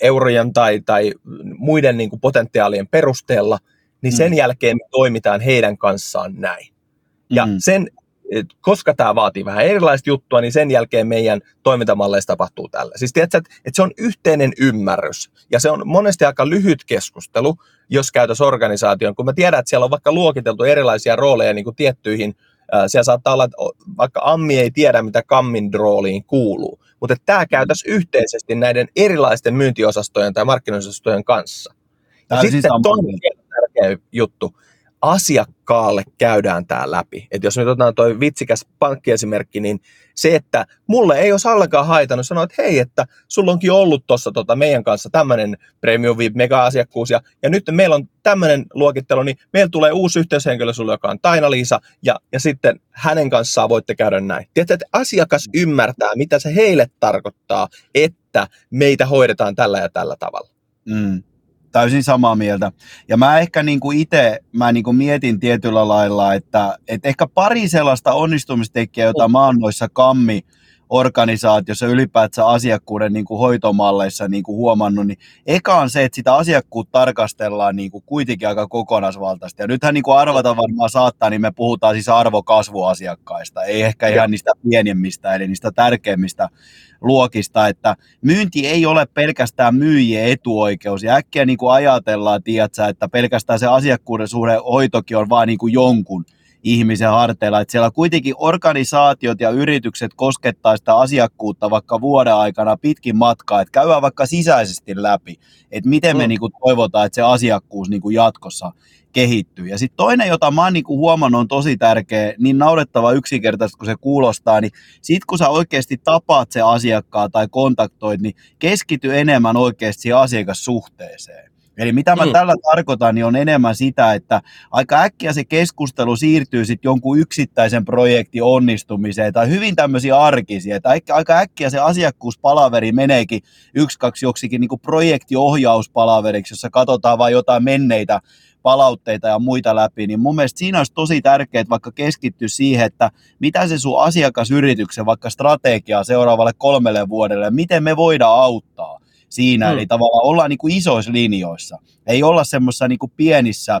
eurojen tai, tai muiden niin kuin potentiaalien perusteella, niin sen mm. jälkeen me toimitaan heidän kanssaan näin. Ja mm. sen koska tämä vaatii vähän erilaista juttua, niin sen jälkeen meidän toimintamalleissa tapahtuu tällä. Siis tiedätkö, että, että se on yhteinen ymmärrys, ja se on monesti aika lyhyt keskustelu, jos käytös organisaation, kun mä tiedän, että siellä on vaikka luokiteltu erilaisia rooleja niin kuin tiettyihin, siellä saattaa olla, että vaikka Ammi ei tiedä, mitä Kammin rooliin kuuluu, mutta tämä käytös yhteisesti näiden erilaisten myyntiosastojen tai markkinoisastojen kanssa. Ja sitten toinen tärkeä juttu, asiakkaalle käydään tämä läpi. Et jos nyt otetaan tuo vitsikäs pankkiesimerkki, niin se, että mulle ei olisi ollenkaan haitannut sanoa, että hei, että sulla onkin ollut tuossa tota meidän kanssa tämmöinen Premium VIP mega-asiakkuus, ja, ja nyt meillä on tämmöinen luokittelu, niin meillä tulee uusi yhteyshenkilö sulle, joka on Taina-Liisa, ja, ja sitten hänen kanssaan voitte käydä näin. Tiedätte, että asiakas ymmärtää, mitä se heille tarkoittaa, että meitä hoidetaan tällä ja tällä tavalla. Mm täysin samaa mieltä. Ja mä ehkä niin kuin itse mä niin kuin mietin tietyllä lailla, että, että ehkä pari sellaista onnistumistekijää, jota mä oon noissa kammi organisaatiossa ylipäätään asiakkuuden niin kuin hoitomalleissa niin kuin huomannut, niin eka on se, että sitä asiakkuutta tarkastellaan niin kuin kuitenkin aika kokonaisvaltaisesti. Ja nythän niin kuin arvata varmaan saattaa, niin me puhutaan siis arvokasvuasiakkaista, ei ehkä ihan niistä pienemmistä, eli niistä tärkeimmistä luokista, että myynti ei ole pelkästään myyjien etuoikeus. Ja äkkiä niin kuin ajatellaan, tiedätkö, että pelkästään se asiakkuuden suhde hoitokin on vain niin kuin jonkun ihmisen harteilla. Että siellä kuitenkin organisaatiot ja yritykset koskettaa sitä asiakkuutta vaikka vuoden aikana pitkin matkaa, että käydään vaikka sisäisesti läpi, että miten me mm. niin kuin toivotaan, että se asiakkuus niin kuin jatkossa kehittyy. Ja sitten toinen, jota mä oon niin kuin huomannut, on tosi tärkeä, niin naurettava yksinkertaisesti kun se kuulostaa, niin sit kun sä oikeasti tapaat se asiakkaan tai kontaktoit, niin keskity enemmän oikeasti siihen asiakassuhteeseen. Eli mitä mä mm. tällä tarkoitan, niin on enemmän sitä, että aika äkkiä se keskustelu siirtyy sitten jonkun yksittäisen projektin onnistumiseen tai hyvin tämmöisiä arkisia, että aika äkkiä se asiakkuuspalaveri meneekin yksi, kaksi joksikin niin projektiohjauspalaveriksi, jossa katsotaan vain jotain menneitä palautteita ja muita läpi, niin mun mielestä siinä olisi tosi tärkeää vaikka keskittyä siihen, että mitä se sun asiakasyrityksen vaikka strategiaa seuraavalle kolmelle vuodelle, miten me voidaan auttaa siinä, hmm. eli tavallaan ollaan niin kuin isoissa linjoissa, ei olla semmoisissa niin pienissä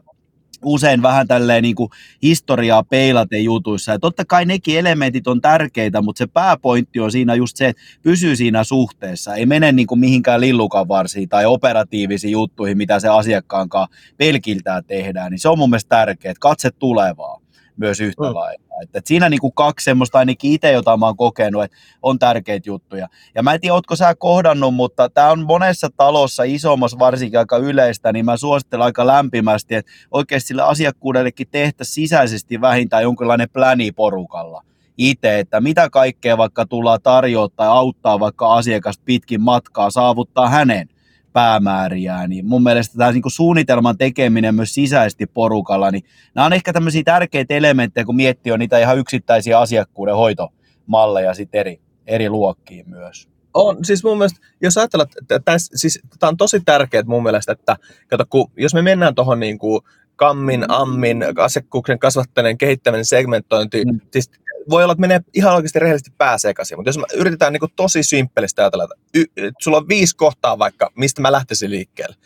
usein vähän tälleen niin kuin historiaa peilaten jutuissa. Ja totta kai nekin elementit on tärkeitä, mutta se pääpointti on siinä just se, että pysyy siinä suhteessa. Ei mene niin kuin mihinkään lillukan varsiin tai operatiivisiin juttuihin, mitä se asiakkaankaan pelkiltään tehdään. Niin se on mun mielestä tärkeää, että katse tulevaa myös yhtä mm. lailla. Että, että siinä niin kuin kaksi semmoista ainakin itse, jota mä oon kokenut, että on tärkeitä juttuja. Ja mä en tiedä, ootko sä kohdannut, mutta tämä on monessa talossa isommassa varsinkin aika yleistä, niin mä suosittelen aika lämpimästi, että oikeasti sille asiakkuudellekin tehtäisiin sisäisesti vähintään jonkinlainen pläni porukalla itse, että mitä kaikkea vaikka tullaan tarjoaa tai auttaa vaikka asiakasta pitkin matkaa saavuttaa hänen päämääriä, niin mun mielestä tämä niin suunnitelman tekeminen myös sisäisesti porukalla, niin nämä on ehkä tämmöisiä tärkeitä elementtejä, kun miettii on niitä ihan yksittäisiä asiakkuuden hoitomalleja sitten eri, eri luokkiin myös. On, siis mun mielestä, jos ajatellaan, että tämä siis, on tosi tärkeää mun mielestä, että kato, kun, jos me mennään tuohon niin kuin kammin, ammin, asiakkuuksen kasvattaneen kehittäminen, segmentointi, mm. siis voi olla, että menee ihan oikeasti rehellisesti pää sekaisin, mutta jos me yritetään niin tosi simppelisti ajatella, että y, sulla on viisi kohtaa vaikka, mistä mä lähtisin liikkeelle.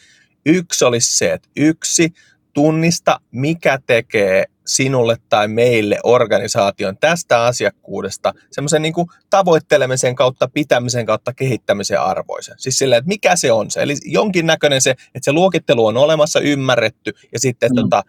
Yksi olisi se, että yksi, tunnista, mikä tekee sinulle tai meille organisaation tästä asiakkuudesta semmoisen niin tavoittelemisen kautta, pitämisen kautta, kehittämisen arvoisen. Siis silleen, että mikä se on se. Eli jonkinnäköinen se, että se luokittelu on olemassa, ymmärretty ja sitten mm. tota,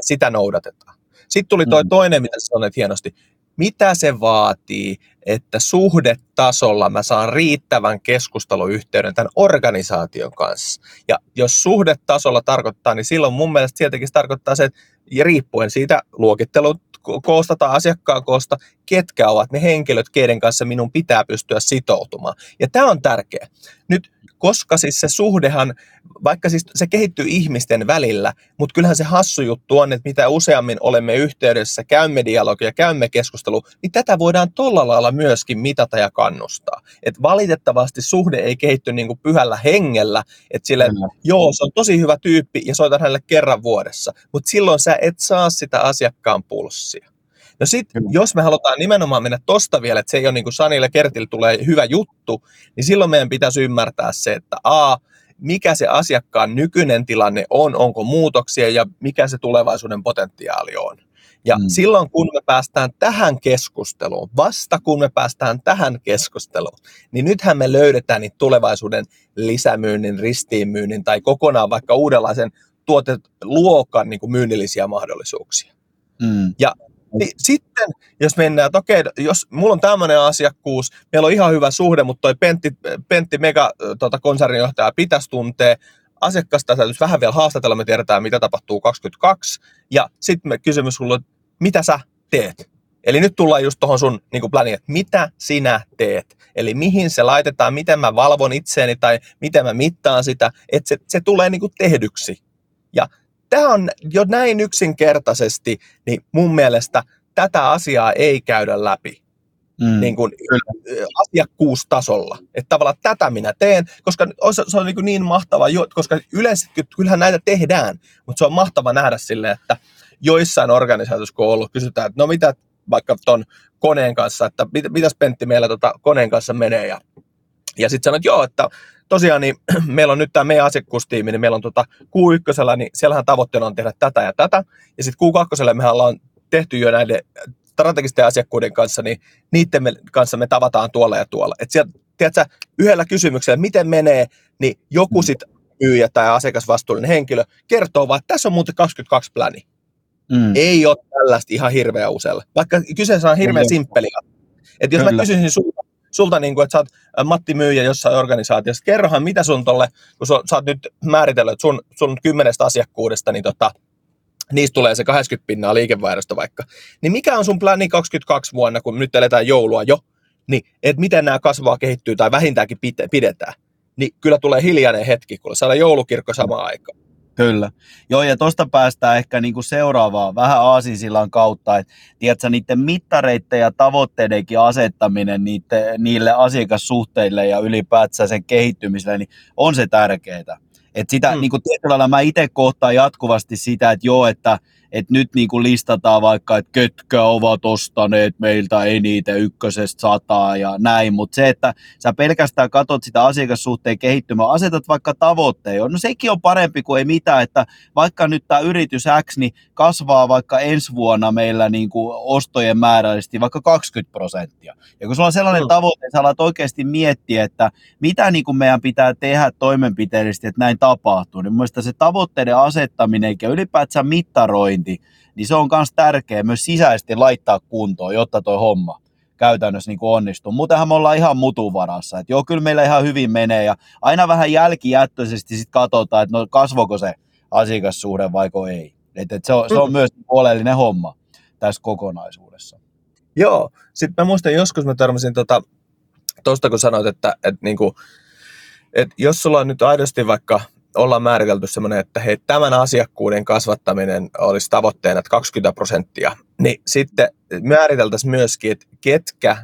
sitä noudatetaan. Sitten tuli toi mm. toinen, mitä sanoit hienosti mitä se vaatii, että suhdetasolla mä saan riittävän keskusteluyhteyden tämän organisaation kanssa. Ja jos suhdetasolla tarkoittaa, niin silloin mun mielestä sieltäkin se tarkoittaa se, että riippuen siitä luokittelun koosta tai asiakkaan koosta, ketkä ovat ne henkilöt, keiden kanssa minun pitää pystyä sitoutumaan. Ja tämä on tärkeä. Nyt koska siis se suhdehan, vaikka siis se kehittyy ihmisten välillä, mutta kyllähän se hassu juttu on, että mitä useammin olemme yhteydessä, käymme dialogia, käymme keskustelua, niin tätä voidaan tolla lailla myöskin mitata ja kannustaa. Et valitettavasti suhde ei kehitty niin kuin pyhällä hengellä, että sille, mm. joo, se on tosi hyvä tyyppi ja soitan hänelle kerran vuodessa, mutta silloin sä et saa sitä asiakkaan pulssia. No sitten, jos me halutaan nimenomaan mennä tosta vielä, että se ei ole niin kuin Sanille Kertille tulee hyvä juttu, niin silloin meidän pitäisi ymmärtää se, että A, mikä se asiakkaan nykyinen tilanne on, onko muutoksia ja mikä se tulevaisuuden potentiaali on. Ja mm. silloin kun me päästään tähän keskusteluun, vasta kun me päästään tähän keskusteluun, niin nythän me löydetään niitä tulevaisuuden lisämyynnin, ristiinmyynnin tai kokonaan vaikka uudenlaisen tuoteluokan niin kuin myynnillisiä mahdollisuuksia. Mm. Ja niin sitten, jos mennään, että okei, jos mulla on tämmöinen asiakkuus, meillä on ihan hyvä suhde, mutta toi Pentti, Pentti Mega tota, konserninjohtaja pitäisi tuntea, asiakasta täytyisi vähän vielä haastatella, me tiedetään, mitä tapahtuu 22, ja sitten kysymys sulle, mitä sä teet? Eli nyt tullaan just tuohon sun niin pläniin, että mitä sinä teet? Eli mihin se laitetaan, miten mä valvon itseäni tai miten mä mittaan sitä, että se, se tulee niin tehdyksi. Ja tämä on jo näin yksinkertaisesti, niin mun mielestä tätä asiaa ei käydä läpi. Mm. Niin kuin asiakkuustasolla. Että tavallaan tätä minä teen, koska se on niin, niin mahtava, koska yleensä kyllähän näitä tehdään, mutta se on mahtava nähdä sille, että joissain organisaatioissa, kun on ollut, kysytään, että no mitä vaikka tuon koneen kanssa, että mit, mitäs Pentti meillä tota koneen kanssa menee, ja, ja sitten sanoit, joo, että tosiaan niin meillä on nyt tämä meidän asiakkuustiimi, niin meillä on tota Q1, niin siellähän tavoitteena on tehdä tätä ja tätä. Ja sitten Q2 me ollaan tehty jo näiden strategisten asiakkuuden kanssa, niin niiden me, kanssa me tavataan tuolla ja tuolla. Että sieltä, tiedätkö, yhdellä kysymyksellä, miten menee, niin joku mm. sitten myyjä tai asiakasvastuullinen henkilö kertoo vaan, että tässä on muuten 22 pläni. mm. ei ole tällaista ihan hirveä usealla. Vaikka kyseessä on hirveän simppeli. Että jos Kyllä. mä kysyisin sulta, sulta niin kuin, että sä oot Matti Myyjä jossain organisaatiossa, kerrohan mitä sun tolle, kun sä, oot nyt määritellyt, sun, sun kymmenestä asiakkuudesta, niin tota, niistä tulee se 80 pinnaa liikevaihdosta vaikka. Niin mikä on sun plani 22 vuonna, kun nyt eletään joulua jo, niin että miten nämä kasvaa, kehittyy tai vähintäänkin pidetään? Niin kyllä tulee hiljainen hetki, kun saadaan joulukirkko samaan aikaan. Kyllä. Joo, ja tuosta päästään ehkä niinku seuraavaan vähän aasinsillan kautta, että tiedätkö, niiden mittareiden ja tavoitteidenkin asettaminen niille, niille asiakassuhteille ja ylipäätään sen kehittymiselle, niin on se tärkeää. Et sitä, mm. niin kuin tietyllä lailla mä itse kohtaan jatkuvasti sitä, että joo, että että nyt niin kuin listataan vaikka, että ketkä ovat ostaneet meiltä eniten ykkösestä sataa ja näin, mutta se, että sä pelkästään katot sitä asiakassuhteen kehittymää, asetat vaikka tavoitteen, no sekin on parempi kuin ei mitään, että vaikka nyt tämä yritys X niin kasvaa vaikka ensi vuonna meillä niin kuin ostojen määrällisesti vaikka 20 prosenttia. Ja kun sulla on sellainen mm. tavoite, sä alat oikeasti miettiä, että mitä niin kuin meidän pitää tehdä toimenpiteellisesti, että näin tapahtuu, niin mun se tavoitteiden asettaminen ja ylipäätään mittarointi, myynti, niin se on myös tärkeä myös sisäisesti laittaa kuntoon, jotta tuo homma käytännössä niin onnistuu. Muutenhan me ollaan ihan mutuvarassa. Että joo, kyllä meillä ihan hyvin menee ja aina vähän jälkijättöisesti sitten katsotaan, että no kasvoiko se asiakassuhde vaiko ei. Et, et se, on, se on mm. myös oleellinen homma tässä kokonaisuudessa. Joo, sitten mä muistan joskus mä törmäsin tuosta, tota, kun sanoit, että, että, niinku, että jos sulla on nyt aidosti vaikka ollaan määritelty semmoinen, että hei, tämän asiakkuuden kasvattaminen olisi tavoitteena, että 20 prosenttia, niin sitten määriteltäisiin myöskin, että ketkä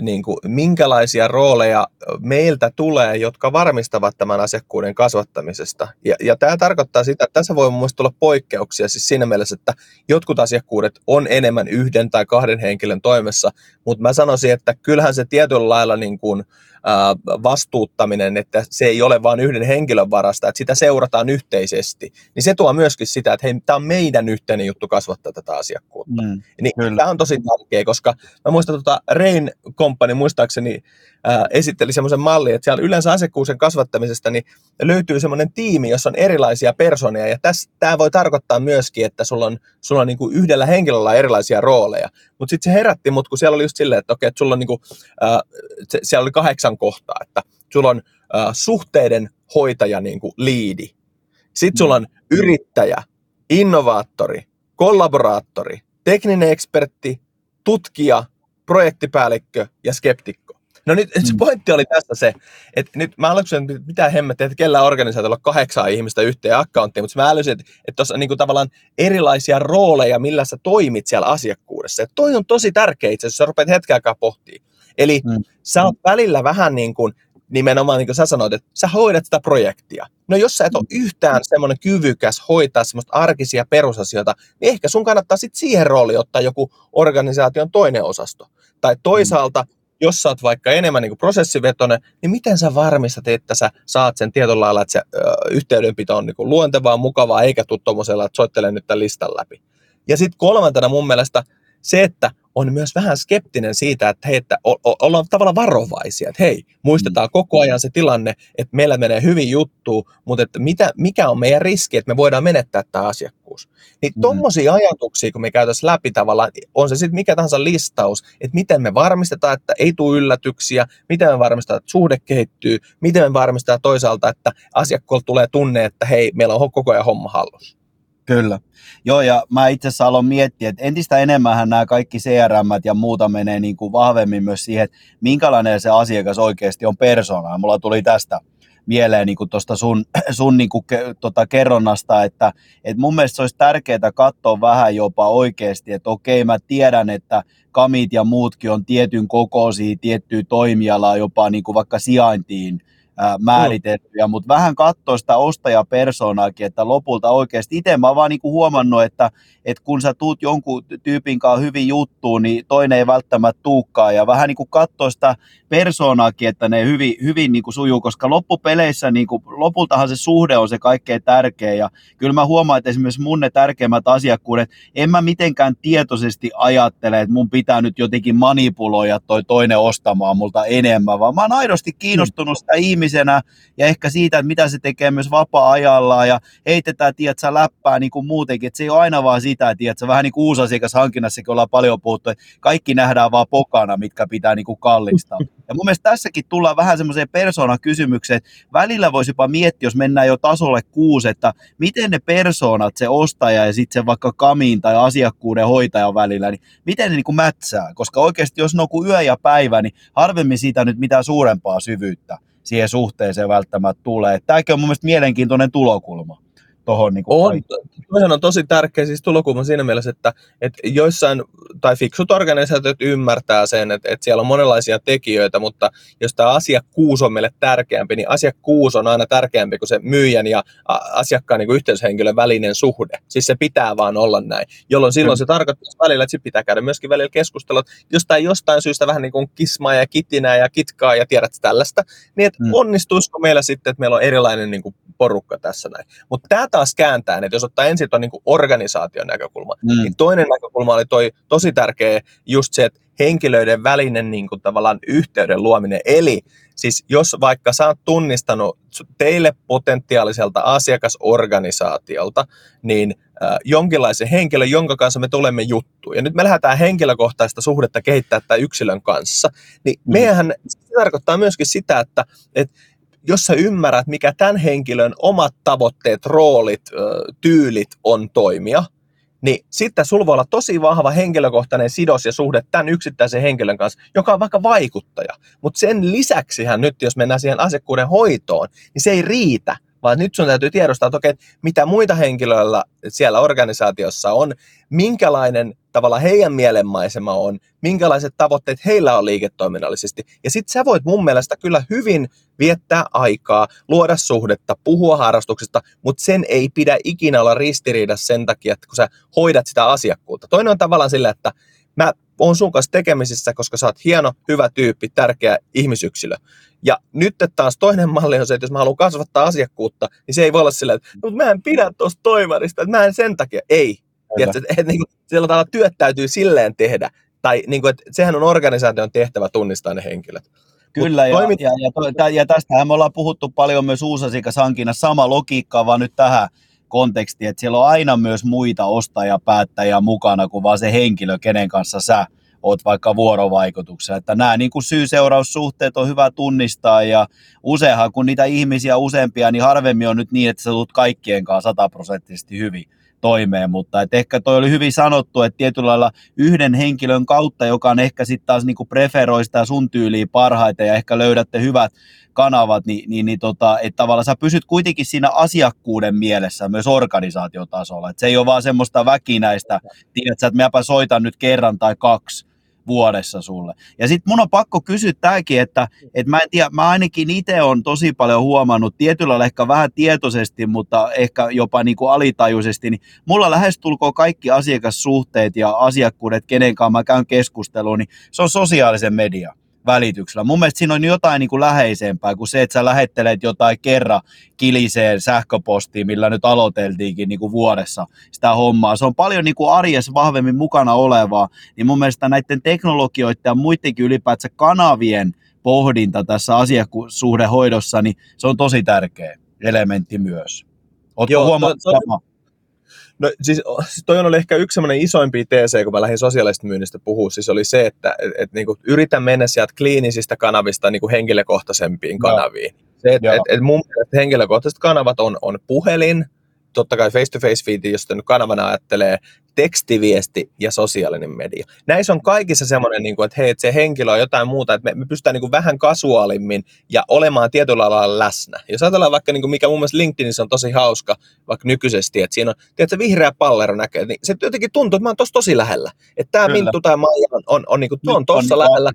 niin kuin, minkälaisia rooleja meiltä tulee, jotka varmistavat tämän asiakkuuden kasvattamisesta. Ja, ja tämä tarkoittaa sitä, että tässä voi mun tulla poikkeuksia siis siinä mielessä, että jotkut asiakkuudet on enemmän yhden tai kahden henkilön toimessa, mutta mä sanoisin, että kyllähän se tietyllä lailla niin kuin, vastuuttaminen, että se ei ole vain yhden henkilön varasta, että sitä seurataan yhteisesti, niin se tuo myöskin sitä, että hei, tämä on meidän yhteinen juttu kasvattaa tätä asiakkuutta. Mm, niin tämä on tosi tärkeä, koska mä muistan tuota Rain Company muistaakseni ää, esitteli semmoisen mallin, että siellä yleensä asiakkuuden kasvattamisesta niin löytyy semmoinen tiimi, jossa on erilaisia personeja, ja tämä voi tarkoittaa myöskin, että sulla on, sulla on niinku yhdellä henkilöllä erilaisia rooleja, mutta sitten se herätti mut, kun siellä oli just silleen, että okei, että sulla on niinku, ää, se, siellä oli kahdeksan kohtaa, että sulla on ää, suhteiden hoitaja niinku liidi, sitten sulla on yrittäjä, innovaattori, kollaboraattori, tekninen ekspertti, tutkija, projektipäällikkö ja skeptikko. No nyt se mm. pointti oli tässä se, että nyt mä aloin että mitä hemmettiä, että kellä organisaatiolla on kahdeksan ihmistä yhteen accounttiin, mutta mä älysin, että, että tuossa on niin tavallaan erilaisia rooleja, millä sä toimit siellä asiakkuudessa. Ja toi on tosi tärkeä itse asiassa, jos sä rupeat hetken aikaa pohtimaan. Eli mm. sä oot välillä vähän niin kuin nimenomaan niin kuin sä sanoit, että sä hoidat sitä projektia. No jos sä et ole yhtään semmoinen kyvykäs hoitaa semmoista arkisia perusasioita, niin ehkä sun kannattaa sitten siihen rooliin ottaa joku organisaation toinen osasto. Tai toisaalta jos sä oot vaikka enemmän niin prosessivetoinen, niin miten sä varmistat, että sä saat sen tietyllä lailla, että se ö, yhteydenpito on niin luontevaa, mukavaa, eikä tule tuommoisella, että soittele nyt tämän listan läpi. Ja sitten kolmantena mun mielestä se, että on myös vähän skeptinen siitä, että hei, että ollaan tavallaan varovaisia, että hei, muistetaan koko ajan se tilanne, että meillä menee hyvin juttu, mutta että mitä, mikä on meidän riski, että me voidaan menettää tämä asiakkuus. Niin mm. tuommoisia ajatuksia, kun me käytäisiin läpi tavallaan, on se sitten mikä tahansa listaus, että miten me varmistetaan, että ei tule yllätyksiä, miten me varmistetaan, että suhde kehittyy, miten me varmistetaan toisaalta, että asiakkuolta tulee tunne, että hei, meillä on koko ajan homma hallussa. Kyllä. Joo, ja mä itse asiassa aloin miettiä, että entistä enemmän nämä kaikki CRM ja muuta menee niin kuin vahvemmin myös siihen, että minkälainen se asiakas oikeasti on persona. Mulla tuli tästä mieleen niin tuosta sun, sun niin kuin, tota, kerronnasta, että, että mun mielestä se olisi tärkeää katsoa vähän jopa oikeasti, että okei, mä tiedän, että kamit ja muutkin on tietyn kokoisia, tiettyä toimialaa jopa niin kuin vaikka sijaintiin ää, määritettyjä, mm. mutta vähän katsoa sitä ostajapersonaakin, että lopulta oikeasti itse mä oon vaan niinku huomannut, että, että kun sä tuut jonkun tyypin kanssa hyvin juttuun, niin toinen ei välttämättä tuukkaan ja vähän niinku katsoa sitä persoonaakin, että ne hyvin, hyvin niinku sujuu, koska loppupeleissä niinku, lopultahan se suhde on se kaikkein tärkeä ja kyllä mä huomaan, että esimerkiksi mun ne tärkeimmät asiakkuudet, en mä mitenkään tietoisesti ajattele, että mun pitää nyt jotenkin manipuloida toi toinen ostamaan multa enemmän, vaan mä oon aidosti kiinnostunut sitä ihmistä ihmisenä ja ehkä siitä, että mitä se tekee myös vapaa-ajalla ja heitetään, tiedätkö, läppää niin kuin muutenkin, että se ei ole aina vaan sitä, tiedätkö, vähän niin kuin uusasiakashankinnassakin ollaan paljon puhuttu, että kaikki nähdään vaan pokana, mitkä pitää niin kuin kallistaa. Ja mun mielestä tässäkin tullaan vähän semmoiseen persoonakysymykseen, että välillä voisi jopa miettiä, jos mennään jo tasolle kuusi, että miten ne persoonat, se ostaja ja sitten se vaikka kamiin tai asiakkuuden hoitajan välillä, niin miten ne niin kuin mätsää, koska oikeasti jos ne on kuin yö ja päivä, niin harvemmin siitä nyt mitään suurempaa syvyyttä siihen suhteeseen välttämättä tulee. Tämäkin on mun mielestä mielenkiintoinen tulokulma tuohon. Niin on, toihan on tosi tärkeä siis tulokulma siinä mielessä, että, että joissain, tai fiksut organisaatiot ymmärtää sen, että, että siellä on monenlaisia tekijöitä, mutta jos tämä asiakkuus on meille tärkeämpi, niin asiakkuus on aina tärkeämpi kuin se myyjän ja asiakkaan niin kuin yhteyshenkilön välinen suhde. Siis se pitää vaan olla näin, jolloin silloin se tarkoittaa välillä, että sit pitää käydä myöskin välillä keskustelua, jostain jostain syystä vähän niin kuin kismaa ja kitinää ja kitkaa ja tiedät tällaista, niin että mm. onnistuisiko meillä sitten, että meillä on erilainen niin kuin porukka tässä näin. Mutta tämä taas kääntää, että jos ottaa ensin tuon niin organisaation näkökulma, mm. niin toinen näkökulma oli toi tosi tärkeä just se, että henkilöiden välinen niin kuin, tavallaan yhteyden luominen. Eli siis jos vaikka sä oot tunnistanut teille potentiaaliselta asiakasorganisaatiolta, niin äh, jonkinlaisen henkilön, jonka kanssa me tulemme juttuun. Ja nyt me lähdetään henkilökohtaista suhdetta kehittää tämän yksilön kanssa. Niin mm. meidän se tarkoittaa myöskin sitä, että, että jos sä ymmärrät, mikä tämän henkilön omat tavoitteet, roolit, tyylit on toimia, niin sitten sulla voi olla tosi vahva henkilökohtainen sidos ja suhde tämän yksittäisen henkilön kanssa, joka on vaikka vaikuttaja. Mutta sen lisäksihän nyt, jos mennään siihen asiakkuuden hoitoon, niin se ei riitä, vaan nyt sun täytyy tiedostaa, että, okei, mitä muita henkilöillä siellä organisaatiossa on, minkälainen tavalla heidän mielenmaisema on, minkälaiset tavoitteet heillä on liiketoiminnallisesti. Ja sitten sä voit mun mielestä kyllä hyvin viettää aikaa, luoda suhdetta, puhua harrastuksesta, mutta sen ei pidä ikinä olla ristiriidassa sen takia, että kun sä hoidat sitä asiakkuutta. Toinen on tavallaan sillä, että mä oon sun kanssa tekemisissä, koska sä oot hieno, hyvä tyyppi, tärkeä ihmisyksilö. Ja nyt taas toinen malli on se, että jos mä haluan kasvattaa asiakkuutta, niin se ei voi olla sillä, että mä en pidä tuosta toimarista, että mä en sen takia. Ei. Tiedätkö, että, että, niin kuin, sillä tavalla työt täytyy silleen tehdä. Tai niin kuin, että sehän on organisaation tehtävä tunnistaa ne henkilöt. Kyllä, ja, toimit... ja, ja, ja, tästähän me ollaan puhuttu paljon myös uusasiakashankinnassa, sama logiikka, vaan nyt tähän kontekstiin, että siellä on aina myös muita ostajapäättäjiä mukana kuin vaan se henkilö, kenen kanssa sä oot vaikka vuorovaikutuksessa. Että nämä niin kuin syy-seuraussuhteet on hyvä tunnistaa ja useinhan kun niitä ihmisiä useampia, niin harvemmin on nyt niin, että sä tulet kaikkien kanssa sataprosenttisesti hyvin toimeen, mutta et ehkä toi oli hyvin sanottu, että tietyllä lailla yhden henkilön kautta, joka on ehkä sitten taas niinku preferoi sitä sun tyyliä parhaiten ja ehkä löydätte hyvät kanavat, niin, niin, niin tota, että tavallaan sä pysyt kuitenkin siinä asiakkuuden mielessä myös organisaatiotasolla, että se ei ole vaan semmoista väkinäistä, tiedätkö, että mäpä soitan nyt kerran tai kaksi, vuodessa sulle. Ja sitten mun on pakko kysyä tämäkin, että, että mä en tiedä, mä ainakin itse on tosi paljon huomannut, tietyllä ehkä vähän tietoisesti, mutta ehkä jopa niin kuin alitajuisesti, niin mulla lähestulkoon kaikki asiakassuhteet ja asiakkuudet, kenen kanssa mä käyn keskusteluun, niin se on sosiaalisen median välityksellä. Mun mielestä siinä on jotain niin kuin läheisempää kuin se, että sä lähettelet jotain kerran kiliseen sähköpostiin, millä nyt aloiteltiinkin niin kuin vuodessa sitä hommaa. Se on paljon niin kuin arjessa vahvemmin mukana olevaa, niin mun mielestä näiden teknologioiden ja muidenkin ylipäätään kanavien pohdinta tässä asiakkuussuhdehoidossa, niin se on tosi tärkeä elementti myös. Oletko huomannut to, to, No siis, siis toi on ehkä yksi semmoinen isoimpi TC, kun mä lähdin sosiaalisesta myynnistä puhua, siis oli se, että et, et, niin yritän mennä sieltä kliinisistä kanavista niin kuin henkilökohtaisempiin kanaviin. Se, et, et, et mun mielestä henkilökohtaiset kanavat on, on puhelin, totta kai face-to-face feed, jos nyt kanavana ajattelee, tekstiviesti ja sosiaalinen media. Näissä on kaikissa semmoinen, niin kuin, että hei, että se henkilö on jotain muuta, että me, me pystytään niin kuin vähän kasuaalimmin ja olemaan tietyllä lailla läsnä. Jos ajatellaan vaikka, niin kuin mikä mun mielestä LinkedInissä on tosi hauska, vaikka nykyisesti, että siinä on, tiedätkö, vihreä pallero näkee, niin se jotenkin tuntuu, että mä oon tossa tosi lähellä. Että tämä Minttu tai Maija on, on, on, niin kuin, on tossa lähellä.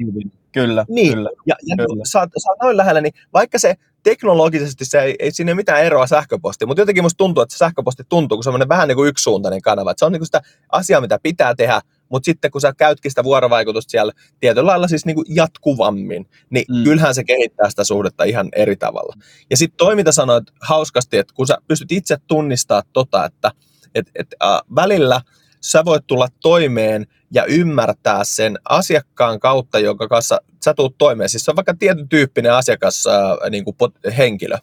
Kyllä, niin. kyllä. Ja, ja kyllä. Sä, sä oot noin lähellä, niin vaikka se teknologisesti se ei, ei siinä ole mitään eroa sähköpostiin, mutta jotenkin musta tuntuu, että se sähköposti tuntuu kuin semmoinen vähän niin kuin yksisuuntainen kanava. Että se on niin kuin sitä asiaa, mitä pitää tehdä, mutta sitten kun sä käytkin sitä vuorovaikutusta siellä tietyllä lailla siis niin kuin jatkuvammin, niin mm. kyllähän se kehittää sitä suhdetta ihan eri tavalla. Ja sitten toi, mitä sanoit hauskasti, että kun sä pystyt itse tunnistaa tota, että et, et, äh, välillä sä voit tulla toimeen ja ymmärtää sen asiakkaan kautta, jonka kanssa sä tuut toimeen. Siis se on vaikka tietyn tyyppinen asiakas, äh, niin kuin pot, henkilö.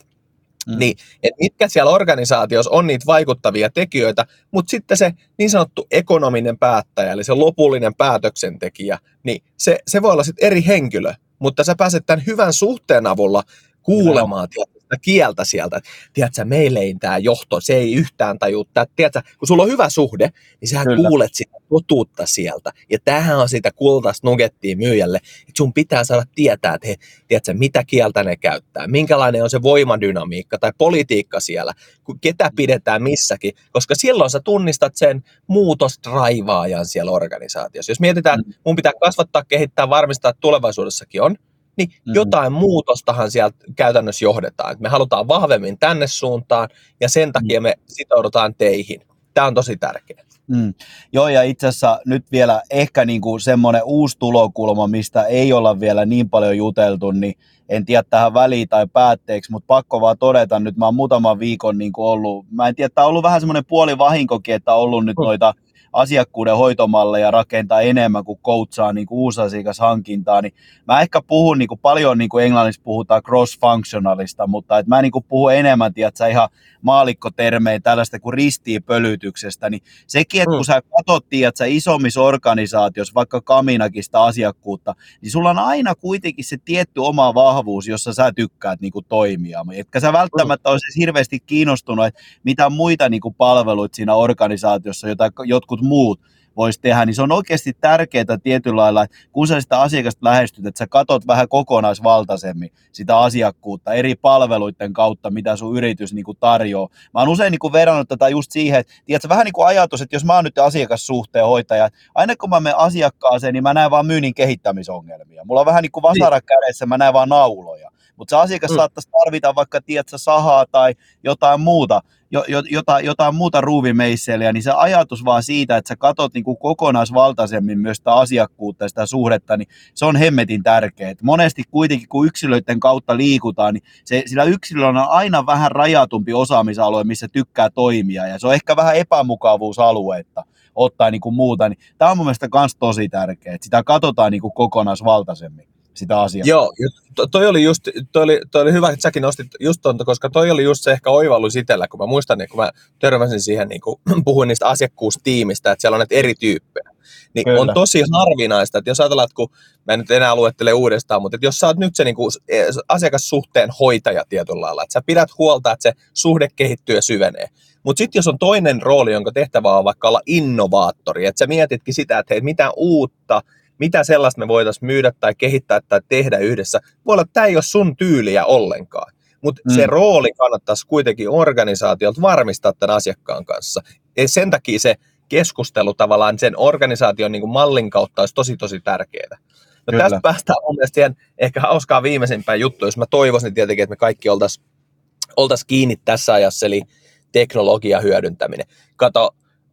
Mm. Niin, että mitkä siellä organisaatiossa on niitä vaikuttavia tekijöitä, mutta sitten se niin sanottu ekonominen päättäjä, eli se lopullinen päätöksentekijä, niin se, se voi olla sitten eri henkilö, mutta sä pääset tämän hyvän suhteen avulla kuulemaan sitä kieltä sieltä. Tiedätkö, meille ei tämä johto, se ei yhtään tajua. Tiedätkö, kun sulla on hyvä suhde, niin sä Kyllä. kuulet sitä totuutta sieltä. Ja tämähän on sitä kultaista nugettia myyjälle, että sun pitää saada tietää, että he, tiedätkö, mitä kieltä ne käyttää, minkälainen on se voimadynamiikka tai politiikka siellä, ketä pidetään missäkin, koska silloin sä tunnistat sen muutosdraivaajan siellä organisaatiossa. Jos mietitään, että mm. mun pitää kasvattaa, kehittää, varmistaa, että tulevaisuudessakin on, niin mm-hmm. jotain muutostahan sieltä käytännössä johdetaan. Et me halutaan vahvemmin tänne suuntaan ja sen takia me sitoudutaan teihin. Tämä on tosi tärkeää. Mm. Joo, ja itse asiassa nyt vielä ehkä niin kuin semmoinen uusi tulokulma, mistä ei olla vielä niin paljon juteltu, niin en tiedä tähän väliin tai päätteeksi, mutta pakko vaan todeta nyt, mä oon muutaman viikon niin kuin ollut, mä en tiedä, tämä on ollut vähän semmoinen puoli vahinkokin, että on ollut nyt mm. Asiakkuuden hoitomalleja rakentaa enemmän kuin coachaa niin kuin uusasiakashankintaa, niin mä ehkä puhun niin kuin paljon, niin kuin englanniksi puhutaan cross-functionalista, mutta että mä niin kuin puhun enemmän, tiedätkö, ihan maalikkotermein tällaista kuin ristiinpölytyksestä, niin sekin, että kun mm. sä katsot, tiedätkö, isommissa organisaatioissa, vaikka Kaminakista asiakkuutta, niin sulla on aina kuitenkin se tietty oma vahvuus, jossa sä tykkäät niin kuin toimia. Etkä sä välttämättä olisi hirveästi kiinnostunut, että mitä muita niin kuin palveluita siinä organisaatiossa, jota jotkut muut voisi tehdä, niin se on oikeasti tärkeää tietyllä lailla, että kun sä sitä asiakasta lähestyt, että sä katot vähän kokonaisvaltaisemmin sitä asiakkuutta eri palveluiden kautta, mitä sun yritys niin kuin tarjoaa. Mä oon usein niin kuin verrannut tätä just siihen, että tiedätkö, vähän niin kuin ajatus, että jos mä oon nyt asiakassuhteen hoitaja, aina kun mä menen asiakkaaseen, niin mä näen vaan myynnin kehittämisongelmia. Mulla on vähän niin kuin vasara kädessä, mä näen vaan nauloja. Mutta se asiakas mm. saattaisi tarvita vaikka, tiedätkö, sahaa tai jotain muuta, jo, jo, jotain, jotain muuta ruuvimeisseliä, niin se ajatus vaan siitä, että sä katot niin kuin kokonaisvaltaisemmin myös sitä asiakkuutta ja sitä suhdetta, niin se on hemmetin tärkeää. Monesti kuitenkin, kun yksilöiden kautta liikutaan, niin se, sillä yksilöllä on aina vähän rajatumpi osaamisalue, missä tykkää toimia, ja se on ehkä vähän epämukavuusaluetta ottaa niin kuin muuta, niin tämä on mun mielestä myös tosi tärkeää, että sitä katsotaan niin kuin kokonaisvaltaisemmin sitä asiaa. Joo, to, toi oli, just, toi oli, toi oli hyvä, että säkin nostit just tonta, koska toi oli just se ehkä oivallus itsellä, kun mä muistan, niin kun mä törmäsin siihen, niin kun puhuin niistä asiakkuustiimistä, että siellä on näitä eri tyyppejä. Niin Kyllä. on tosi harvinaista, että jos ajatellaan, että kun mä en nyt enää luettele uudestaan, mutta että jos sä oot nyt se niin kuin e, asiakassuhteen hoitaja tietyllä lailla, että sä pidät huolta, että se suhde kehittyy ja syvenee. Mutta sitten jos on toinen rooli, jonka tehtävä on vaikka olla innovaattori, että sä mietitkin sitä, että hei, mitä uutta mitä sellaista me voitaisiin myydä tai kehittää tai tehdä yhdessä. Voi olla, että tämä ei ole sun tyyliä ollenkaan. Mutta mm. se rooli kannattaisi kuitenkin organisaatiolta varmistaa tämän asiakkaan kanssa. Ja sen takia se keskustelu tavallaan sen organisaation niin kuin mallin kautta olisi tosi tosi tärkeää. No Kyllä. tästä päästään mun mielestä siihen ehkä hauskaa viimeisimpään juttu, jos mä toivoisin tietenkin, että me kaikki oltaisiin oltais kiinni tässä ajassa, eli teknologia hyödyntäminen. Kato,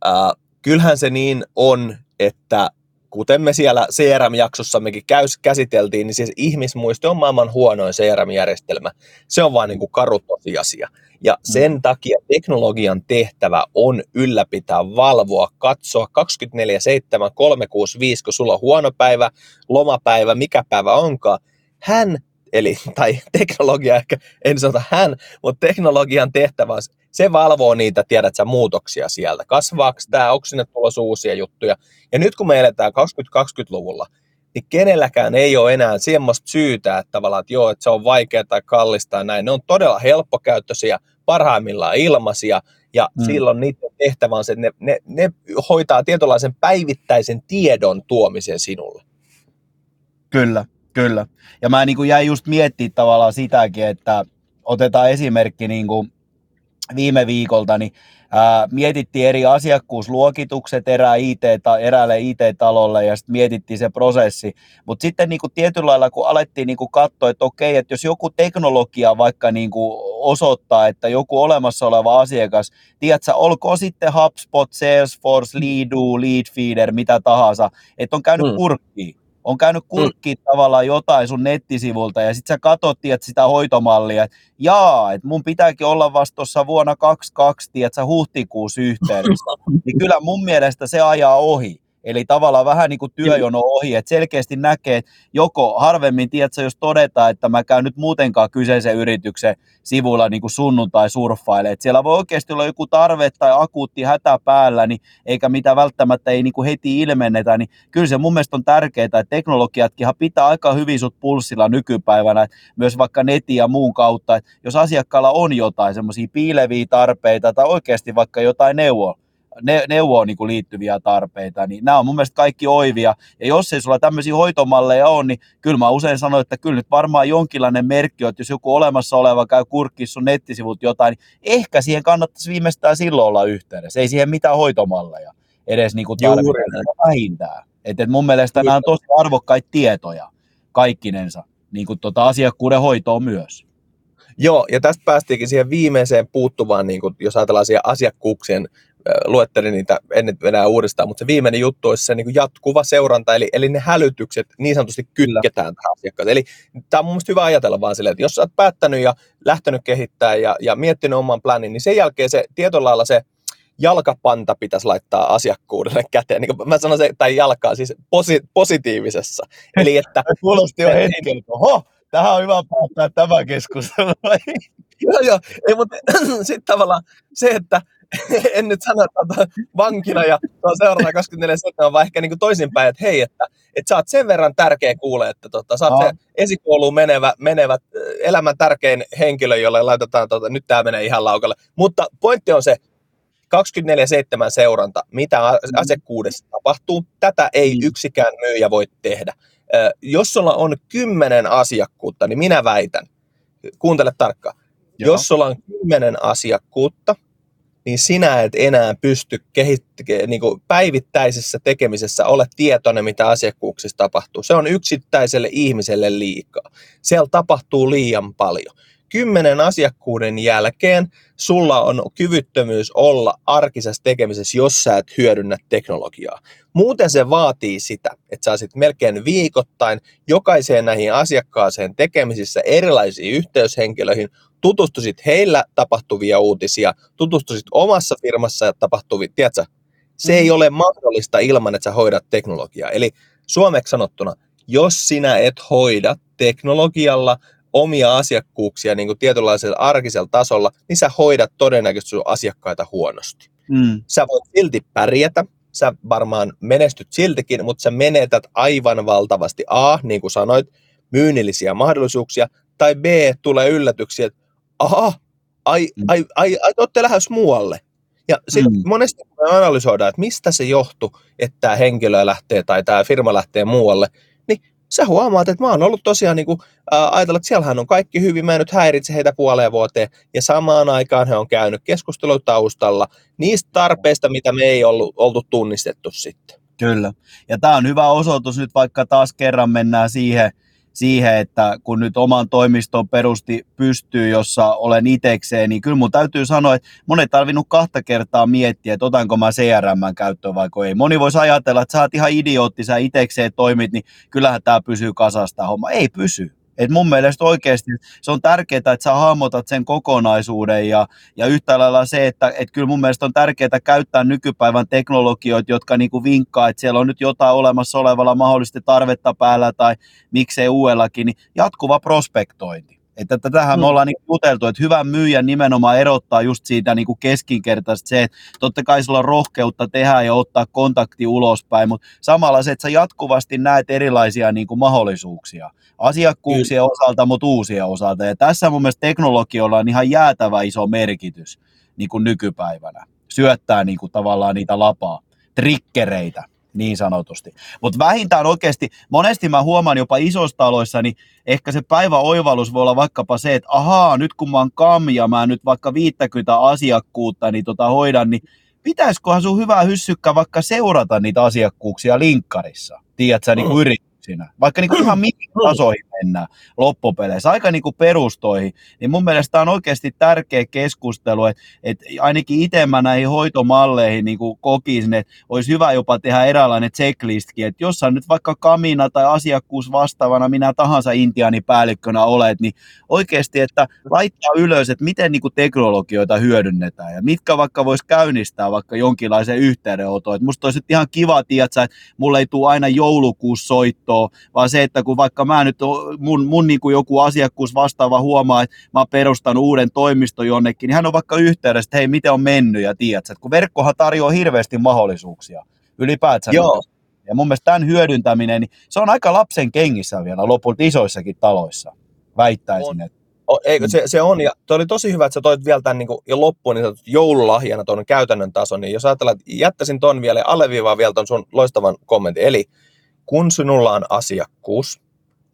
äh, kyllähän se niin on, että kuten me siellä CRM-jaksossammekin käsiteltiin, niin siis ihmismuisti on maailman huonoin CRM-järjestelmä. Se on vain niin kuin karu tosiasia. Ja mm. sen takia teknologian tehtävä on ylläpitää, valvoa, katsoa 24-7, 365, kun sulla on huono päivä, lomapäivä, mikä päivä onkaan. Hän, eli, tai teknologia ehkä, en sanota hän, mutta teknologian tehtävä on se valvoo niitä, tiedät sä, muutoksia sieltä. Kasvaako tämä, onko sinne tulossa uusia juttuja. Ja nyt kun me eletään 2020-luvulla, niin kenelläkään ei ole enää semmoista syytä, että tavallaan, että joo, että se on vaikea tai kallista ja näin. Ne on todella helppokäyttöisiä, parhaimmillaan ilmaisia, ja mm. silloin niiden tehtävä on se, että ne, ne, ne hoitaa tietynlaisen päivittäisen tiedon tuomisen sinulle. Kyllä, kyllä. Ja mä niin kuin jäin just miettimään tavallaan sitäkin, että otetaan esimerkki niin kuin viime viikolta, niin ää, mietittiin eri asiakkuusluokitukset erää IT, eräälle IT-talolle ja sitten mietittiin se prosessi. Mutta sitten niin kuin tietyllä lailla, kun alettiin niin kuin katsoa, että okei, että jos joku teknologia vaikka niin kuin osoittaa, että joku olemassa oleva asiakas, tiedätkö, olko sitten HubSpot, Salesforce, Leadoo, Leadfeeder, mitä tahansa, että on käynyt kurkkiin on käynyt kurkkiin mm. tavallaan jotain sun nettisivulta ja sitten sä katsot tiedät, sitä hoitomallia, että jaa, että mun pitääkin olla vasta tuossa vuonna 22, tiedät, sä huhtikuussa yhteydessä. niin kyllä mun mielestä se ajaa ohi. Eli tavallaan vähän niin kuin työjono ohi, että selkeästi näkee, että joko harvemmin, tiedätkö, jos todetaan, että mä käyn nyt muutenkaan kyseisen yrityksen sivuilla niin kuin sunnuntai surffaile, että siellä voi oikeasti olla joku tarve tai akuutti hätä päällä, niin eikä mitä välttämättä ei niin kuin heti ilmennetä, niin kyllä se mun mielestä on tärkeää, että teknologiatkin pitää aika hyvin sut pulssilla nykypäivänä, myös vaikka netin ja muun kautta, että jos asiakkaalla on jotain semmoisia piileviä tarpeita tai oikeasti vaikka jotain neuvoa, ne, neuvoon niin liittyviä tarpeita, niin nämä on mun mielestä kaikki oivia. Ja jos ei sulla tämmöisiä hoitomalleja ole, niin kyllä mä usein sanon, että kyllä nyt varmaan jonkinlainen merkki on, että jos joku olemassa oleva käy kurkkissa sun nettisivut jotain, niin ehkä siihen kannattaisi viimeistään silloin olla yhteydessä. Ei siihen mitään hoitomalleja edes niin tarvitse vähintään. Et, et mun mielestä nämä on tosi arvokkaita tietoja kaikkinensa, niin kuin tota asiakkuuden hoitoon myös. Joo, ja tästä päästiinkin siihen viimeiseen puuttuvaan, niin kuin, jos ajatellaan siihen asiakkuuksien luettelin niitä, en nyt enää uudestaan, mutta se viimeinen juttu olisi se niin kuin jatkuva seuranta, eli, eli ne hälytykset niin sanotusti kytketään tähän asiakkaaseen. Eli tämä on mun hyvä ajatella vaan silleen, että jos sä oot päättänyt ja lähtenyt kehittämään ja, ja miettinyt oman planin, niin sen jälkeen se tietyllä lailla se jalkapanta pitäisi laittaa asiakkuudelle käteen. Niin kuin mä sanon se, tai jalkaa siis posi, positiivisessa. Eli että... Kuulosti jo hetkeltä. Oho, tähän on hyvä päättää tämä keskustelu. joo, joo. Ei, mutta sitten tavallaan se, että en nyt sano, että vankina ja seuraavana 24 7, vaan ehkä niin kuin toisinpäin, että hei, että, että sä oot sen verran tärkeä kuule, että tota, sä oot no. se esikouluun menevä, menevä elämän tärkein henkilö, jolle laitetaan, tota, nyt tämä menee ihan laukalle. Mutta pointti on se, 24-7 seuranta, mitä mm. asiakkuudessa tapahtuu, tätä ei mm. yksikään myyjä voi tehdä. Jos sulla on kymmenen asiakkuutta, niin minä väitän, kuuntele tarkkaan, Joo. jos sulla on kymmenen asiakkuutta, niin sinä et enää pysty kehit- niin kuin päivittäisessä tekemisessä ole tietoinen, mitä asiakkuuksissa tapahtuu. Se on yksittäiselle ihmiselle liikaa. Siellä tapahtuu liian paljon. Kymmenen asiakkuuden jälkeen sulla on kyvyttömyys olla arkisessa tekemisessä, jos sä et hyödynnä teknologiaa. Muuten se vaatii sitä, että sä sit melkein viikoittain jokaiseen näihin asiakkaaseen tekemisissä erilaisiin yhteyshenkilöihin tutustuisit heillä tapahtuvia uutisia, tutustuisit omassa firmassa tapahtuvia, tiedätkö, se ei mm. ole mahdollista ilman, että sä hoidat teknologiaa. Eli suomeksi sanottuna, jos sinä et hoida teknologialla omia asiakkuuksia niin kuin tietynlaisella arkisella tasolla, niin sä hoidat todennäköisesti sun asiakkaita huonosti. Mm. Sä voit silti pärjätä, sä varmaan menestyt siltikin, mutta sä menetät aivan valtavasti A, niin kuin sanoit, myynnillisiä mahdollisuuksia, tai B, tulee yllätyksiä, että aha, ai, mm. ai, ai, ai olette lähes muualle. Ja sitten mm. monesti me analysoidaan, että mistä se johtuu, että tämä henkilö lähtee tai tämä firma lähtee muualle, niin sä huomaat, että mä oon ollut tosiaan niin kuin, ää, ajatella, että siellähän on kaikki hyvin, mä en nyt häiritse heitä puoleen vuoteen, ja samaan aikaan he on käynyt keskustelua taustalla niistä tarpeista, mitä me ei ollut, oltu tunnistettu sitten. Kyllä, ja tämä on hyvä osoitus nyt, vaikka taas kerran mennään siihen, siihen, että kun nyt oman toimiston perusti pystyy, jossa olen itekseen, niin kyllä mun täytyy sanoa, että mun ei tarvinnut kahta kertaa miettiä, että otanko mä CRM käyttöön vai ei. Moni voisi ajatella, että sä oot ihan idiootti, sä itekseen toimit, niin kyllähän tämä pysyy kasasta homma. Ei pysy. Et mun mielestä oikeasti se on tärkeää, että sä hahmotat sen kokonaisuuden ja, ja yhtä lailla se, että et kyllä mun mielestä on tärkeää käyttää nykypäivän teknologioita, jotka niinku vinkkaa, että siellä on nyt jotain olemassa olevalla mahdollisesti tarvetta päällä tai miksei uudellakin, niin jatkuva prospektointi. Että tätähän me mm. ollaan niin juteltu, että hyvä myyjä nimenomaan erottaa just siitä niin kuin keskinkertaisesti se, että totta kai sulla on rohkeutta tehdä ja ottaa kontakti ulospäin, mutta samalla se, että sä jatkuvasti näet erilaisia niin kuin mahdollisuuksia asiakkuuksien Kyllä. osalta, mutta uusien osalta. Ja tässä mun mielestä teknologiolla on ihan jäätävä iso merkitys niin kuin nykypäivänä. Syöttää niin kuin tavallaan niitä lapaa, trikkereitä niin sanotusti. Mutta vähintään oikeasti, monesti mä huomaan jopa isoissa taloissa, niin ehkä se päivä oivallus voi olla vaikkapa se, että ahaa, nyt kun mä oon kam ja mä nyt vaikka 50 asiakkuutta niin tota hoidan, niin pitäisiköhän sun hyvää hyssykkä vaikka seurata niitä asiakkuuksia linkkarissa, tiedätkö, niin kuin mm. yrityksinä, vaikka niin kuin ihan mihin tasoihin mennään loppupeleissä, aika niin kuin perustoihin, niin mun mielestä on oikeasti tärkeä keskustelu, että, että ainakin itse mä näihin hoitomalleihin niin kuin kokisin, että olisi hyvä jopa tehdä eräänlainen checklistkin, että jos sä nyt vaikka kamina tai asiakkuus vastaavana minä tahansa intiaanipäällikkönä olet, niin oikeasti, että laittaa ylös, että miten niin kuin teknologioita hyödynnetään ja mitkä vaikka voisi käynnistää vaikka jonkinlaisen yhteydenoton. Että musta olisi ihan kiva, tiedätkö, että mulle ei tule aina joulukuussa soittoa, vaan se, että kun vaikka mä nyt, mun, mun niin kuin joku asiakkuus vastaava huomaa, että mä oon perustanut uuden toimiston jonnekin, niin hän on vaikka yhteydessä, että hei, miten on mennyt ja tiedätkö, että kun verkkohan tarjoaa hirveästi mahdollisuuksia ylipäätään. Joo. Ja mun mielestä tämän hyödyntäminen, niin se on aika lapsen kengissä vielä lopulta isoissakin taloissa, väittäisin. On. Että. O, eikö, se, se on, ja toi oli tosi hyvä, että sä toit vielä tämän niin kuin, jo loppuun niin joululahjana tuon käytännön tason, niin jos ajatellaan, että jättäisin ton vielä ja alleviivaan vielä ton sun loistavan kommentin, eli kun sinulla on asiakkuus,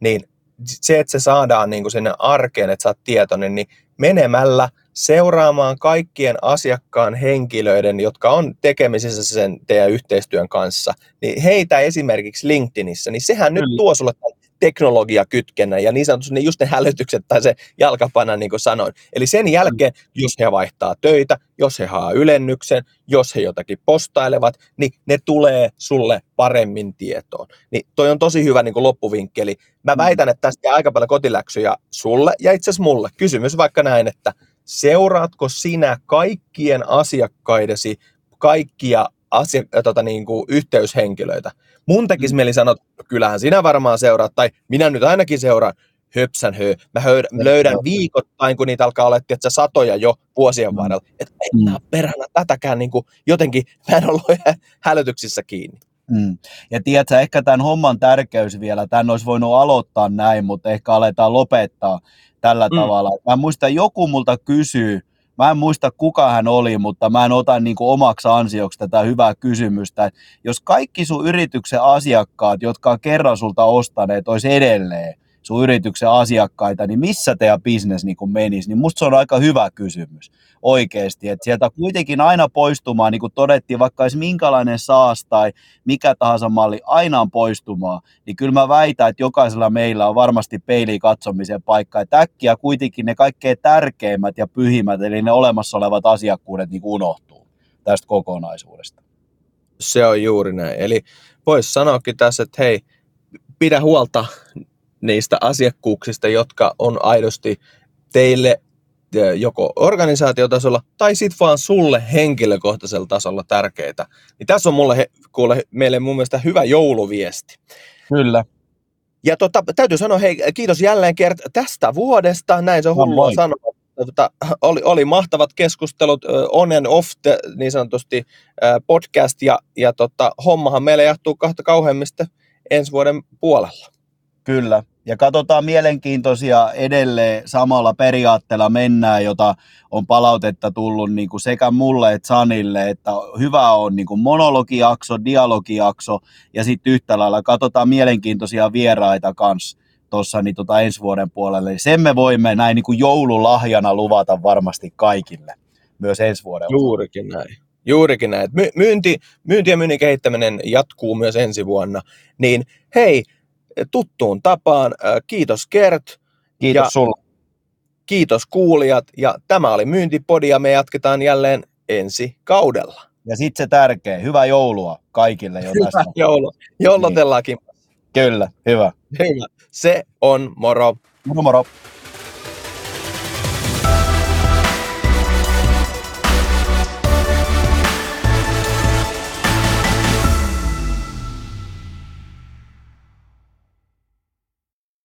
niin se, että se saadaan niin kuin sinne arkeen, että sä oot tietoinen, niin menemällä seuraamaan kaikkien asiakkaan henkilöiden, jotka on tekemisissä sen teidän yhteistyön kanssa, niin heitä esimerkiksi LinkedInissä, niin sehän Kyllä. nyt tuo sulle teknologiakytkennän ja niin sanotusti niin just ne hälytykset tai se jalkapana, niin kuin sanoin. Eli sen jälkeen, jos he vaihtaa töitä, jos he haa ylennyksen, jos he jotakin postailevat, niin ne tulee sulle paremmin tietoon. Niin toi on tosi hyvä niin kuin loppuvinkkeli. Mä mm. väitän, että tästä aika paljon kotiläksyjä sulle ja itse asiassa mulle. Kysymys vaikka näin, että seuraatko sinä kaikkien asiakkaidesi kaikkia asia, tota, niin kuin yhteyshenkilöitä? Mun tekisi mm. mieli sanoa, että kyllähän sinä varmaan seuraat, tai minä nyt ainakin seuraan, höpsän hö. Mä höydän, löydän viikoittain, kun niitä alkaa olla että satoja jo vuosien mm. varrella. Että ei mm. perhana tätäkään niin kuin, jotenkin, mä en ollut hälytyksissä kiinni. Mm. Ja tiedätkö, ehkä tämän homman tärkeys vielä, tämän olisi voinut aloittaa näin, mutta ehkä aletaan lopettaa tällä mm. tavalla. Mä muistan, joku multa kysyy, Mä en muista kuka hän oli, mutta mä en ota niin omaksi ansioksi tätä hyvää kysymystä. Jos kaikki sun yrityksen asiakkaat, jotka on kerran sulta ostaneet, olisi edelleen sun yrityksen asiakkaita, niin missä teidän bisnes niin kuin menisi, niin musta se on aika hyvä kysymys oikeasti, että sieltä kuitenkin aina poistumaan, niin kuin todettiin, vaikka olisi minkälainen saas tai mikä tahansa malli, aina on poistumaan, niin kyllä mä väitän, että jokaisella meillä on varmasti peiliin katsomisen paikka, että äkkiä kuitenkin ne kaikkein tärkeimmät ja pyhimmät, eli ne olemassa olevat asiakkuudet niin unohtuu tästä kokonaisuudesta. Se on juuri näin, eli voisi sanoakin tässä, että hei, pidä huolta niistä asiakkuuksista, jotka on aidosti teille joko organisaatiotasolla tai sitten vaan sulle henkilökohtaisella tasolla tärkeitä. Niin tässä on mulle, kuule, meille mun mielestä hyvä jouluviesti. Kyllä. Ja tota, täytyy sanoa, hei, kiitos jälleen kert tästä vuodesta, näin se on hullua sanoa. Tota, oli, oli mahtavat keskustelut, on and off the, niin sanotusti podcast, ja, ja tota, hommahan meille jahtuu kahta kauheimmista ensi vuoden puolella. Kyllä, ja katsotaan mielenkiintoisia edelleen samalla periaatteella mennään, jota on palautetta tullut niin kuin sekä mulle että Sanille, että hyvä on niin kuin monologijakso, dialogijakso ja sitten yhtä lailla katsotaan mielenkiintoisia vieraita kanssa tuossa niin tota ensi vuoden puolelle. Sen me voimme näin niin kuin joululahjana luvata varmasti kaikille myös ensi vuoden. Juurikin näin. Juurikin näin. Myynti, myynti ja myynnin kehittäminen jatkuu myös ensi vuonna. Niin hei, tuttuun tapaan. Kiitos Kert. Kiitos ja sulla. Kiitos kuulijat. Ja tämä oli Myyntipodi ja me jatketaan jälleen ensi kaudella. Ja sitten se tärkeä, hyvää joulua kaikille jo. Hyvää joulua. Jollotellaankin. Niin. Kyllä, hyvä. Hyvä. Se on moro. Moro moro.